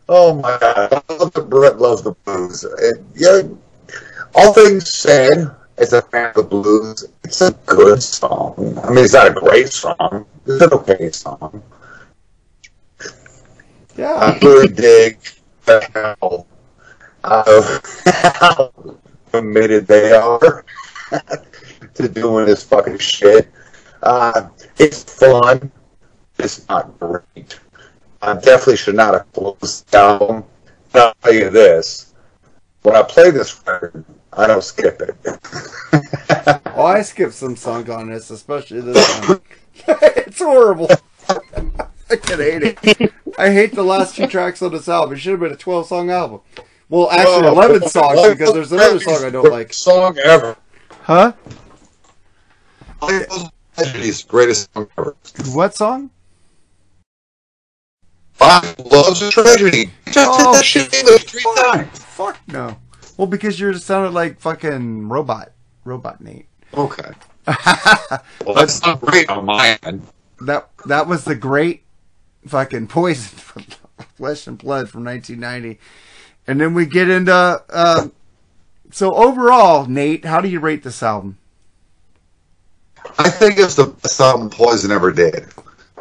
Oh my god, I love that Bret loves the blues. And, yeah, all things said, as a fan of the blues, it's a good song. I mean, it's not a great song. It's an okay song. Yeah, I really dig how, uh, how committed they are to doing this fucking shit. Uh, it's fun. It's not great. I definitely should not have closed the album. But I'll tell you this. When I play this record, I don't skip it. oh, I skip some songs on this, especially this one. it's horrible. I can hate it. I hate the last two tracks on this album. It should have been a 12 song album. Well, actually, 11 songs because there's another song I don't like. Song ever. Huh? Tragedies, greatest song ever. What song? Five loves a tragedy. Just Oh, that shit English three times. Fuck no. Well, because you sounded like fucking robot. Robot Nate. Okay. Well, that's not great on my end. that that was the great fucking poison from Flesh and Blood from 1990, and then we get into. Uh, so overall, Nate, how do you rate this album? I think it's the best album Poison ever did.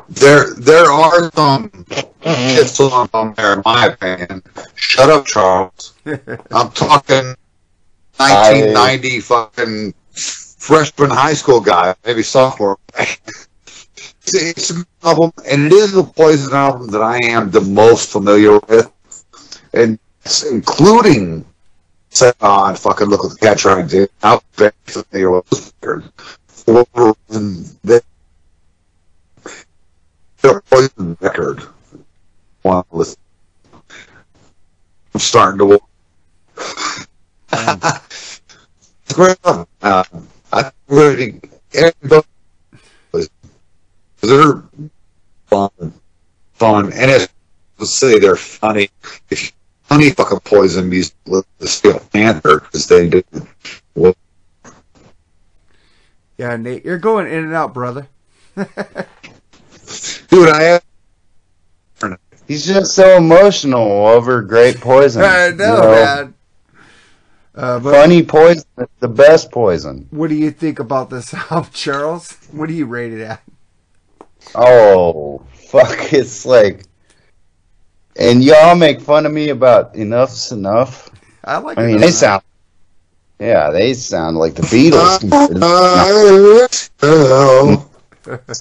There, there are some hit songs on there, in my opinion. Shut up, Charles. I'm talking 1990 fucking freshman high school guy, maybe sophomore. it's, it's an album, and it is the Poison album that I am the most familiar with, and including Set on fucking look at the catch I did. I'm very familiar with this record. Listen? I'm starting to. It's a great. Uh, I really everybody they're fun, fun, and it's silly. They're funny. If funny fucking poison music the Steel Panther because they did. Yeah, Nate, you're going in and out, brother. dude, I have He's just so emotional over great poison. I know, you man. Uh, but Funny poison is the best poison. what do you think about this album, Charles? What do you rate it at? Oh, fuck. It's like. And y'all make fun of me about Enough's Enough. I like I mean, they sound. Yeah, they sound like the Beatles.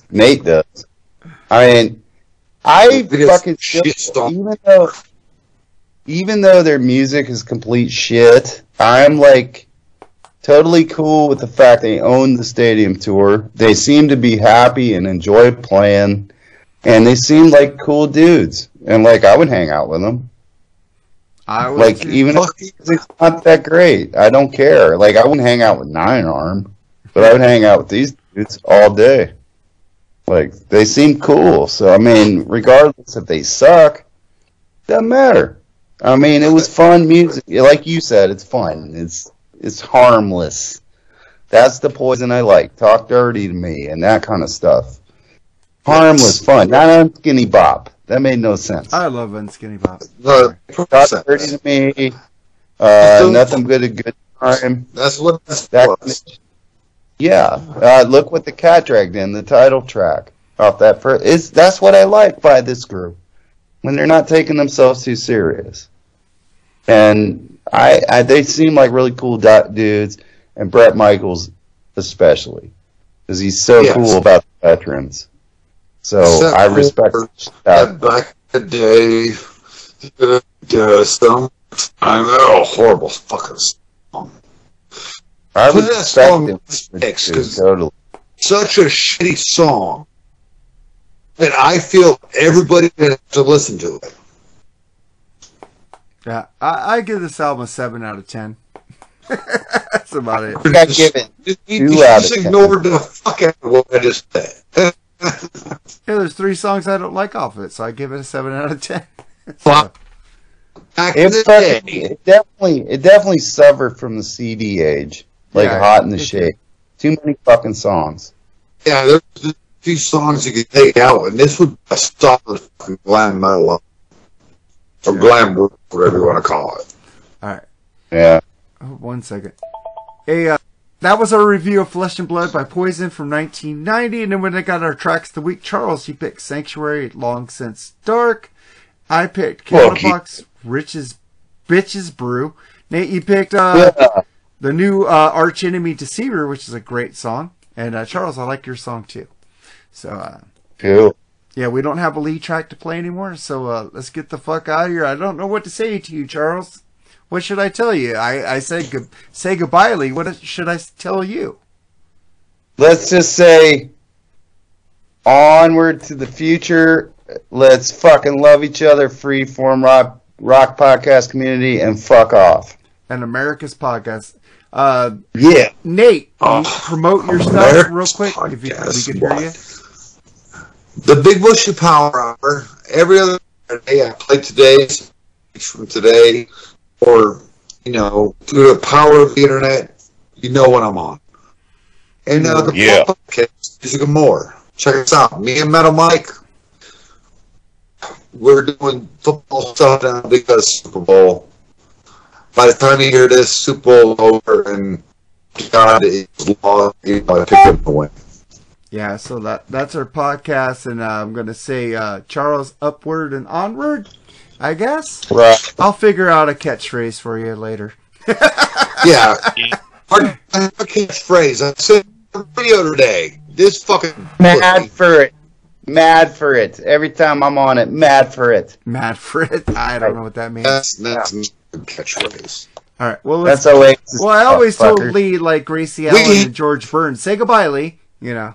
Nate does. I mean, I fucking shit still, song. even though, even though their music is complete shit, I'm like totally cool with the fact they own the stadium tour. They seem to be happy and enjoy playing, and they seem like cool dudes. And like I would hang out with them. I would Like even if it's not that great, I don't care. Like I wouldn't hang out with Nine Arm, but I would hang out with these dudes all day. Like they seem cool. So I mean, regardless if they suck, doesn't matter. I mean, it was fun music. Like you said, it's fun. It's it's harmless. That's the poison I like. Talk dirty to me and that kind of stuff. Harmless fun, not on Skinny Bop. That made no sense. I love Unskinny Bop. No, Talk dirty to me. Uh, nothing good a good time. That's what this That was. Yeah, uh, look what the cat dragged in the title track off that first. Is that's what I like by this group when they're not taking themselves too serious, and I, I they seem like really cool du- dudes, and Bret Michaels especially because he's so Yes. cool about the veterans. So Except I respect that. that back in the day, uh, some I know horrible fucking song. I Play respect song him next, too, 'cause- totally. Such a shitty song, and I feel everybody has to listen to it. Yeah, I, I give this album a seven out of ten. That's about it. I give it You, two you just ten. ignored the fuck out of what I just said. Yeah, there's three songs I don't like off of it, so I give it a seven out of ten. Fuck. Back It, the fucking- it definitely, it definitely suffered from the CD age, like Yeah, Hot in the Shade. Too many fucking songs. yeah, there's a few songs you could take out, and this would be a solid fucking glam metal album. or glam rock, whatever you want to call it. All right. Yeah. Oh, one second. Hey, uh, that was our review of Flesh and Blood by Poison from 1990. And then when I got our tracks of the week, Charles, you picked Sanctuary, Long Since Dark. I picked Candlebox, Rich's Bitches Brew. Nate, you picked uh, Yeah. the new uh, Arch Enemy Deceiver, which is a great song. And uh, Charles, I like your song too. So, uh, Cool. yeah, we don't have a lead track to play anymore, so uh, let's get the fuck out of here. I don't know what to say to you, Charles. What should I tell you? I, I said good, say goodbye, Lee. What should I tell you? Let's just say onward to the future. Let's fucking love each other, free form rock rock podcast community, and fuck off. And America's podcast. Uh, Yeah. Nate, Oh, promote your stuff real quick if you, podcast, we can hear you. The Big Bushy Power Hour. Every other day I play today's from today, or you know, through the power of the internet, you know when I'm on. And uh, the Yeah. podcast, Music and More. Check us out. Me and Metal Mike. We're doing football stuff now because Super Bowl. By the time you hear this, Super Bowl over, and God is law. You know, I pick up the win. Yeah, so that that's our podcast, and uh, I'm gonna say uh, Charles upward and onward. I guess Right. I'll figure out a catchphrase for you later. Yeah. Our catchphrase. I said on the video today. This fucking Mad pussy. for it. Mad for it. Every time I'm on it, mad for it. Mad for it. I don't know what that means. That's that's a catchphrase. All right. Well, let's That's Oasis. Well, I always told. Lee like Gracie We- Allen and George Burns, say goodbye, Lee. You know.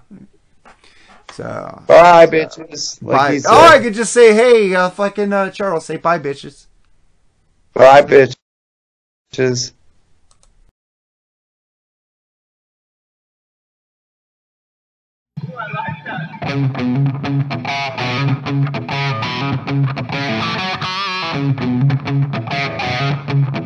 So Bye, bitches. Like bye. he. Oh, I could just say, hey, uh, fucking uh, Charles, say bye, bitches. Bye, bitches. You're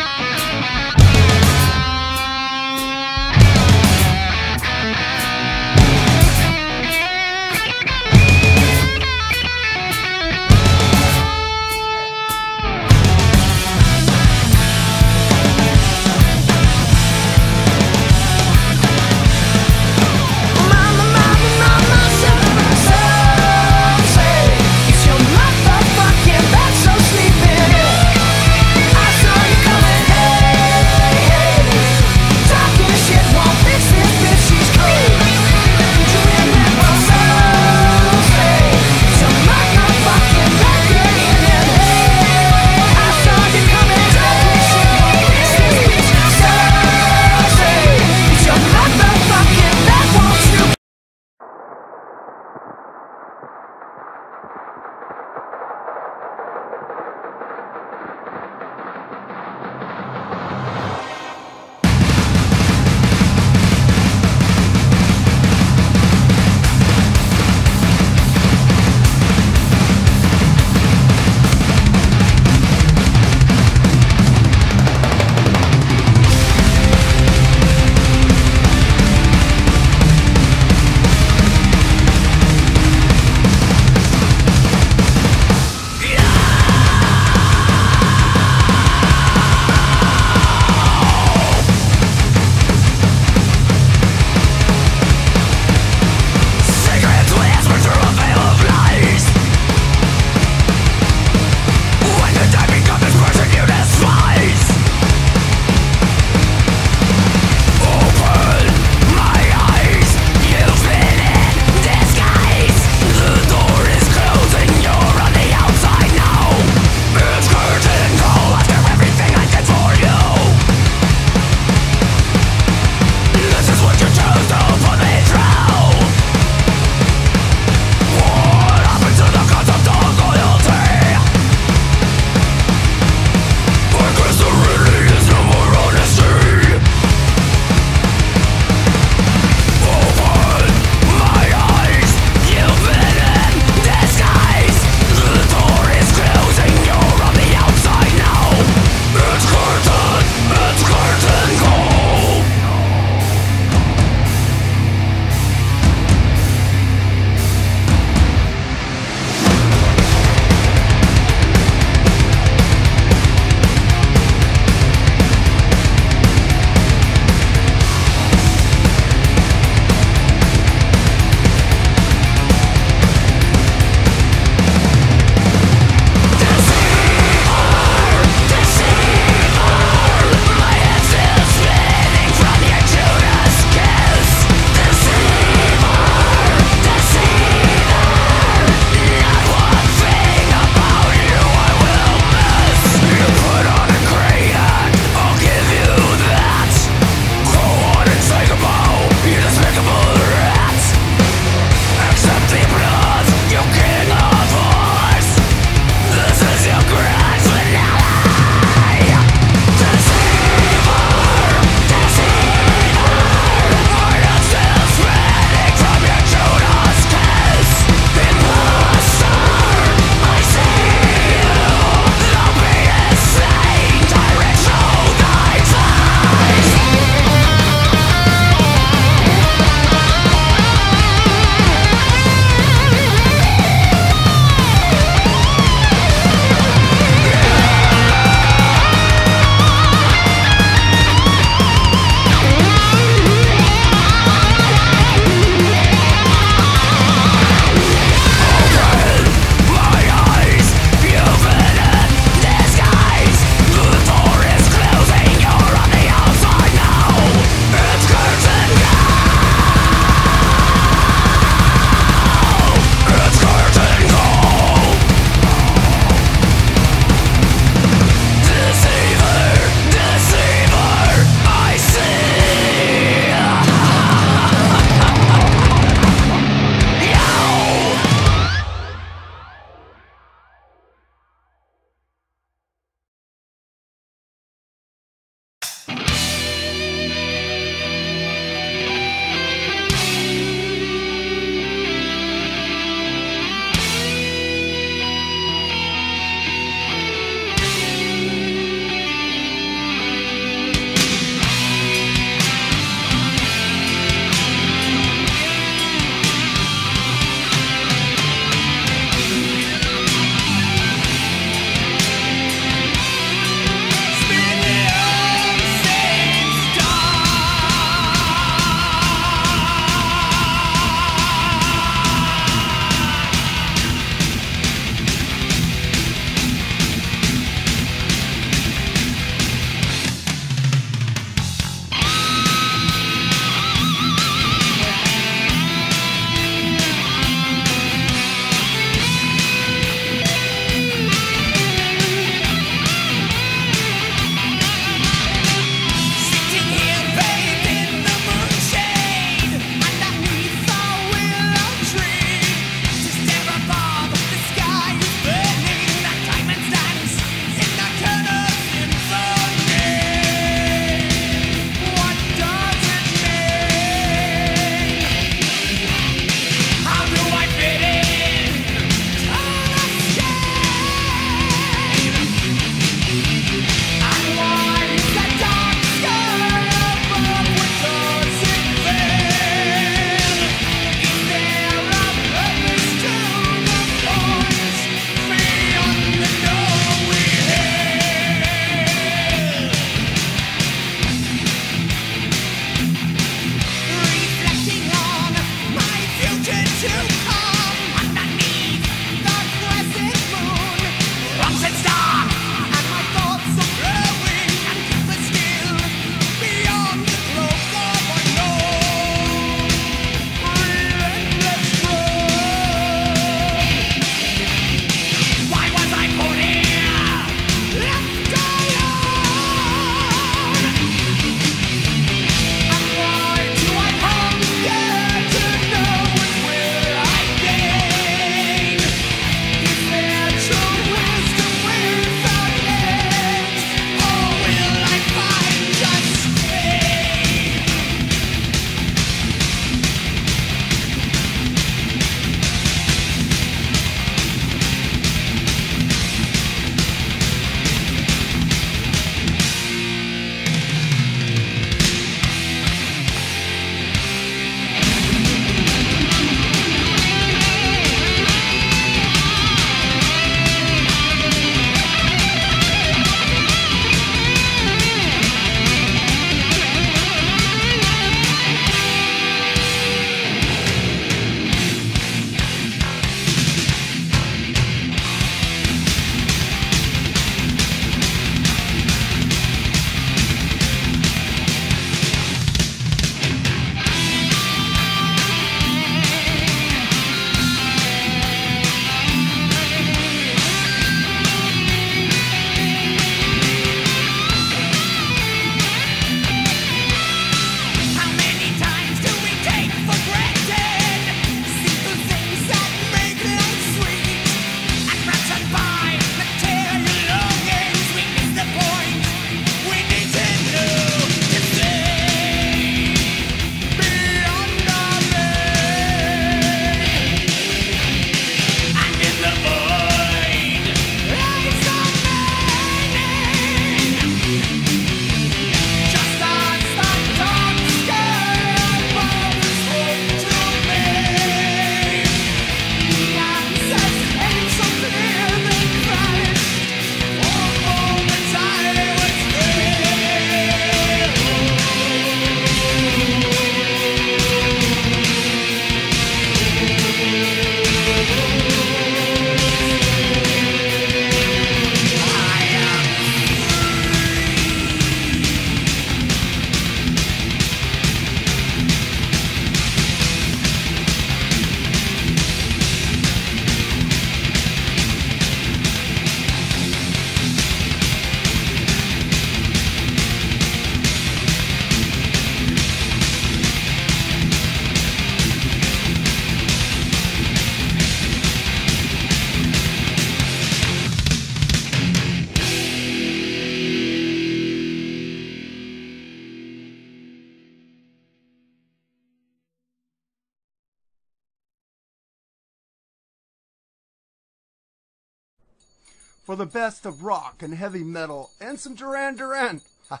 best of rock and heavy metal and some Duran Duran.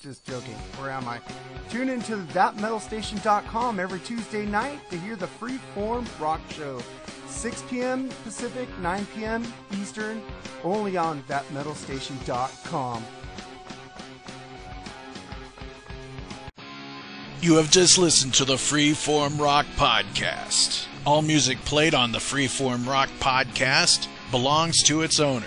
Just joking. Where am I? Tune into thatmetalstation.com every Tuesday night to hear the Freeform Rock Show. 6 p.m. Pacific, 9 p.m. Eastern, only on thatmetalstation.com. You have just listened to the Freeform Rock Podcast. All music played on the Freeform Rock Podcast belongs to its owner.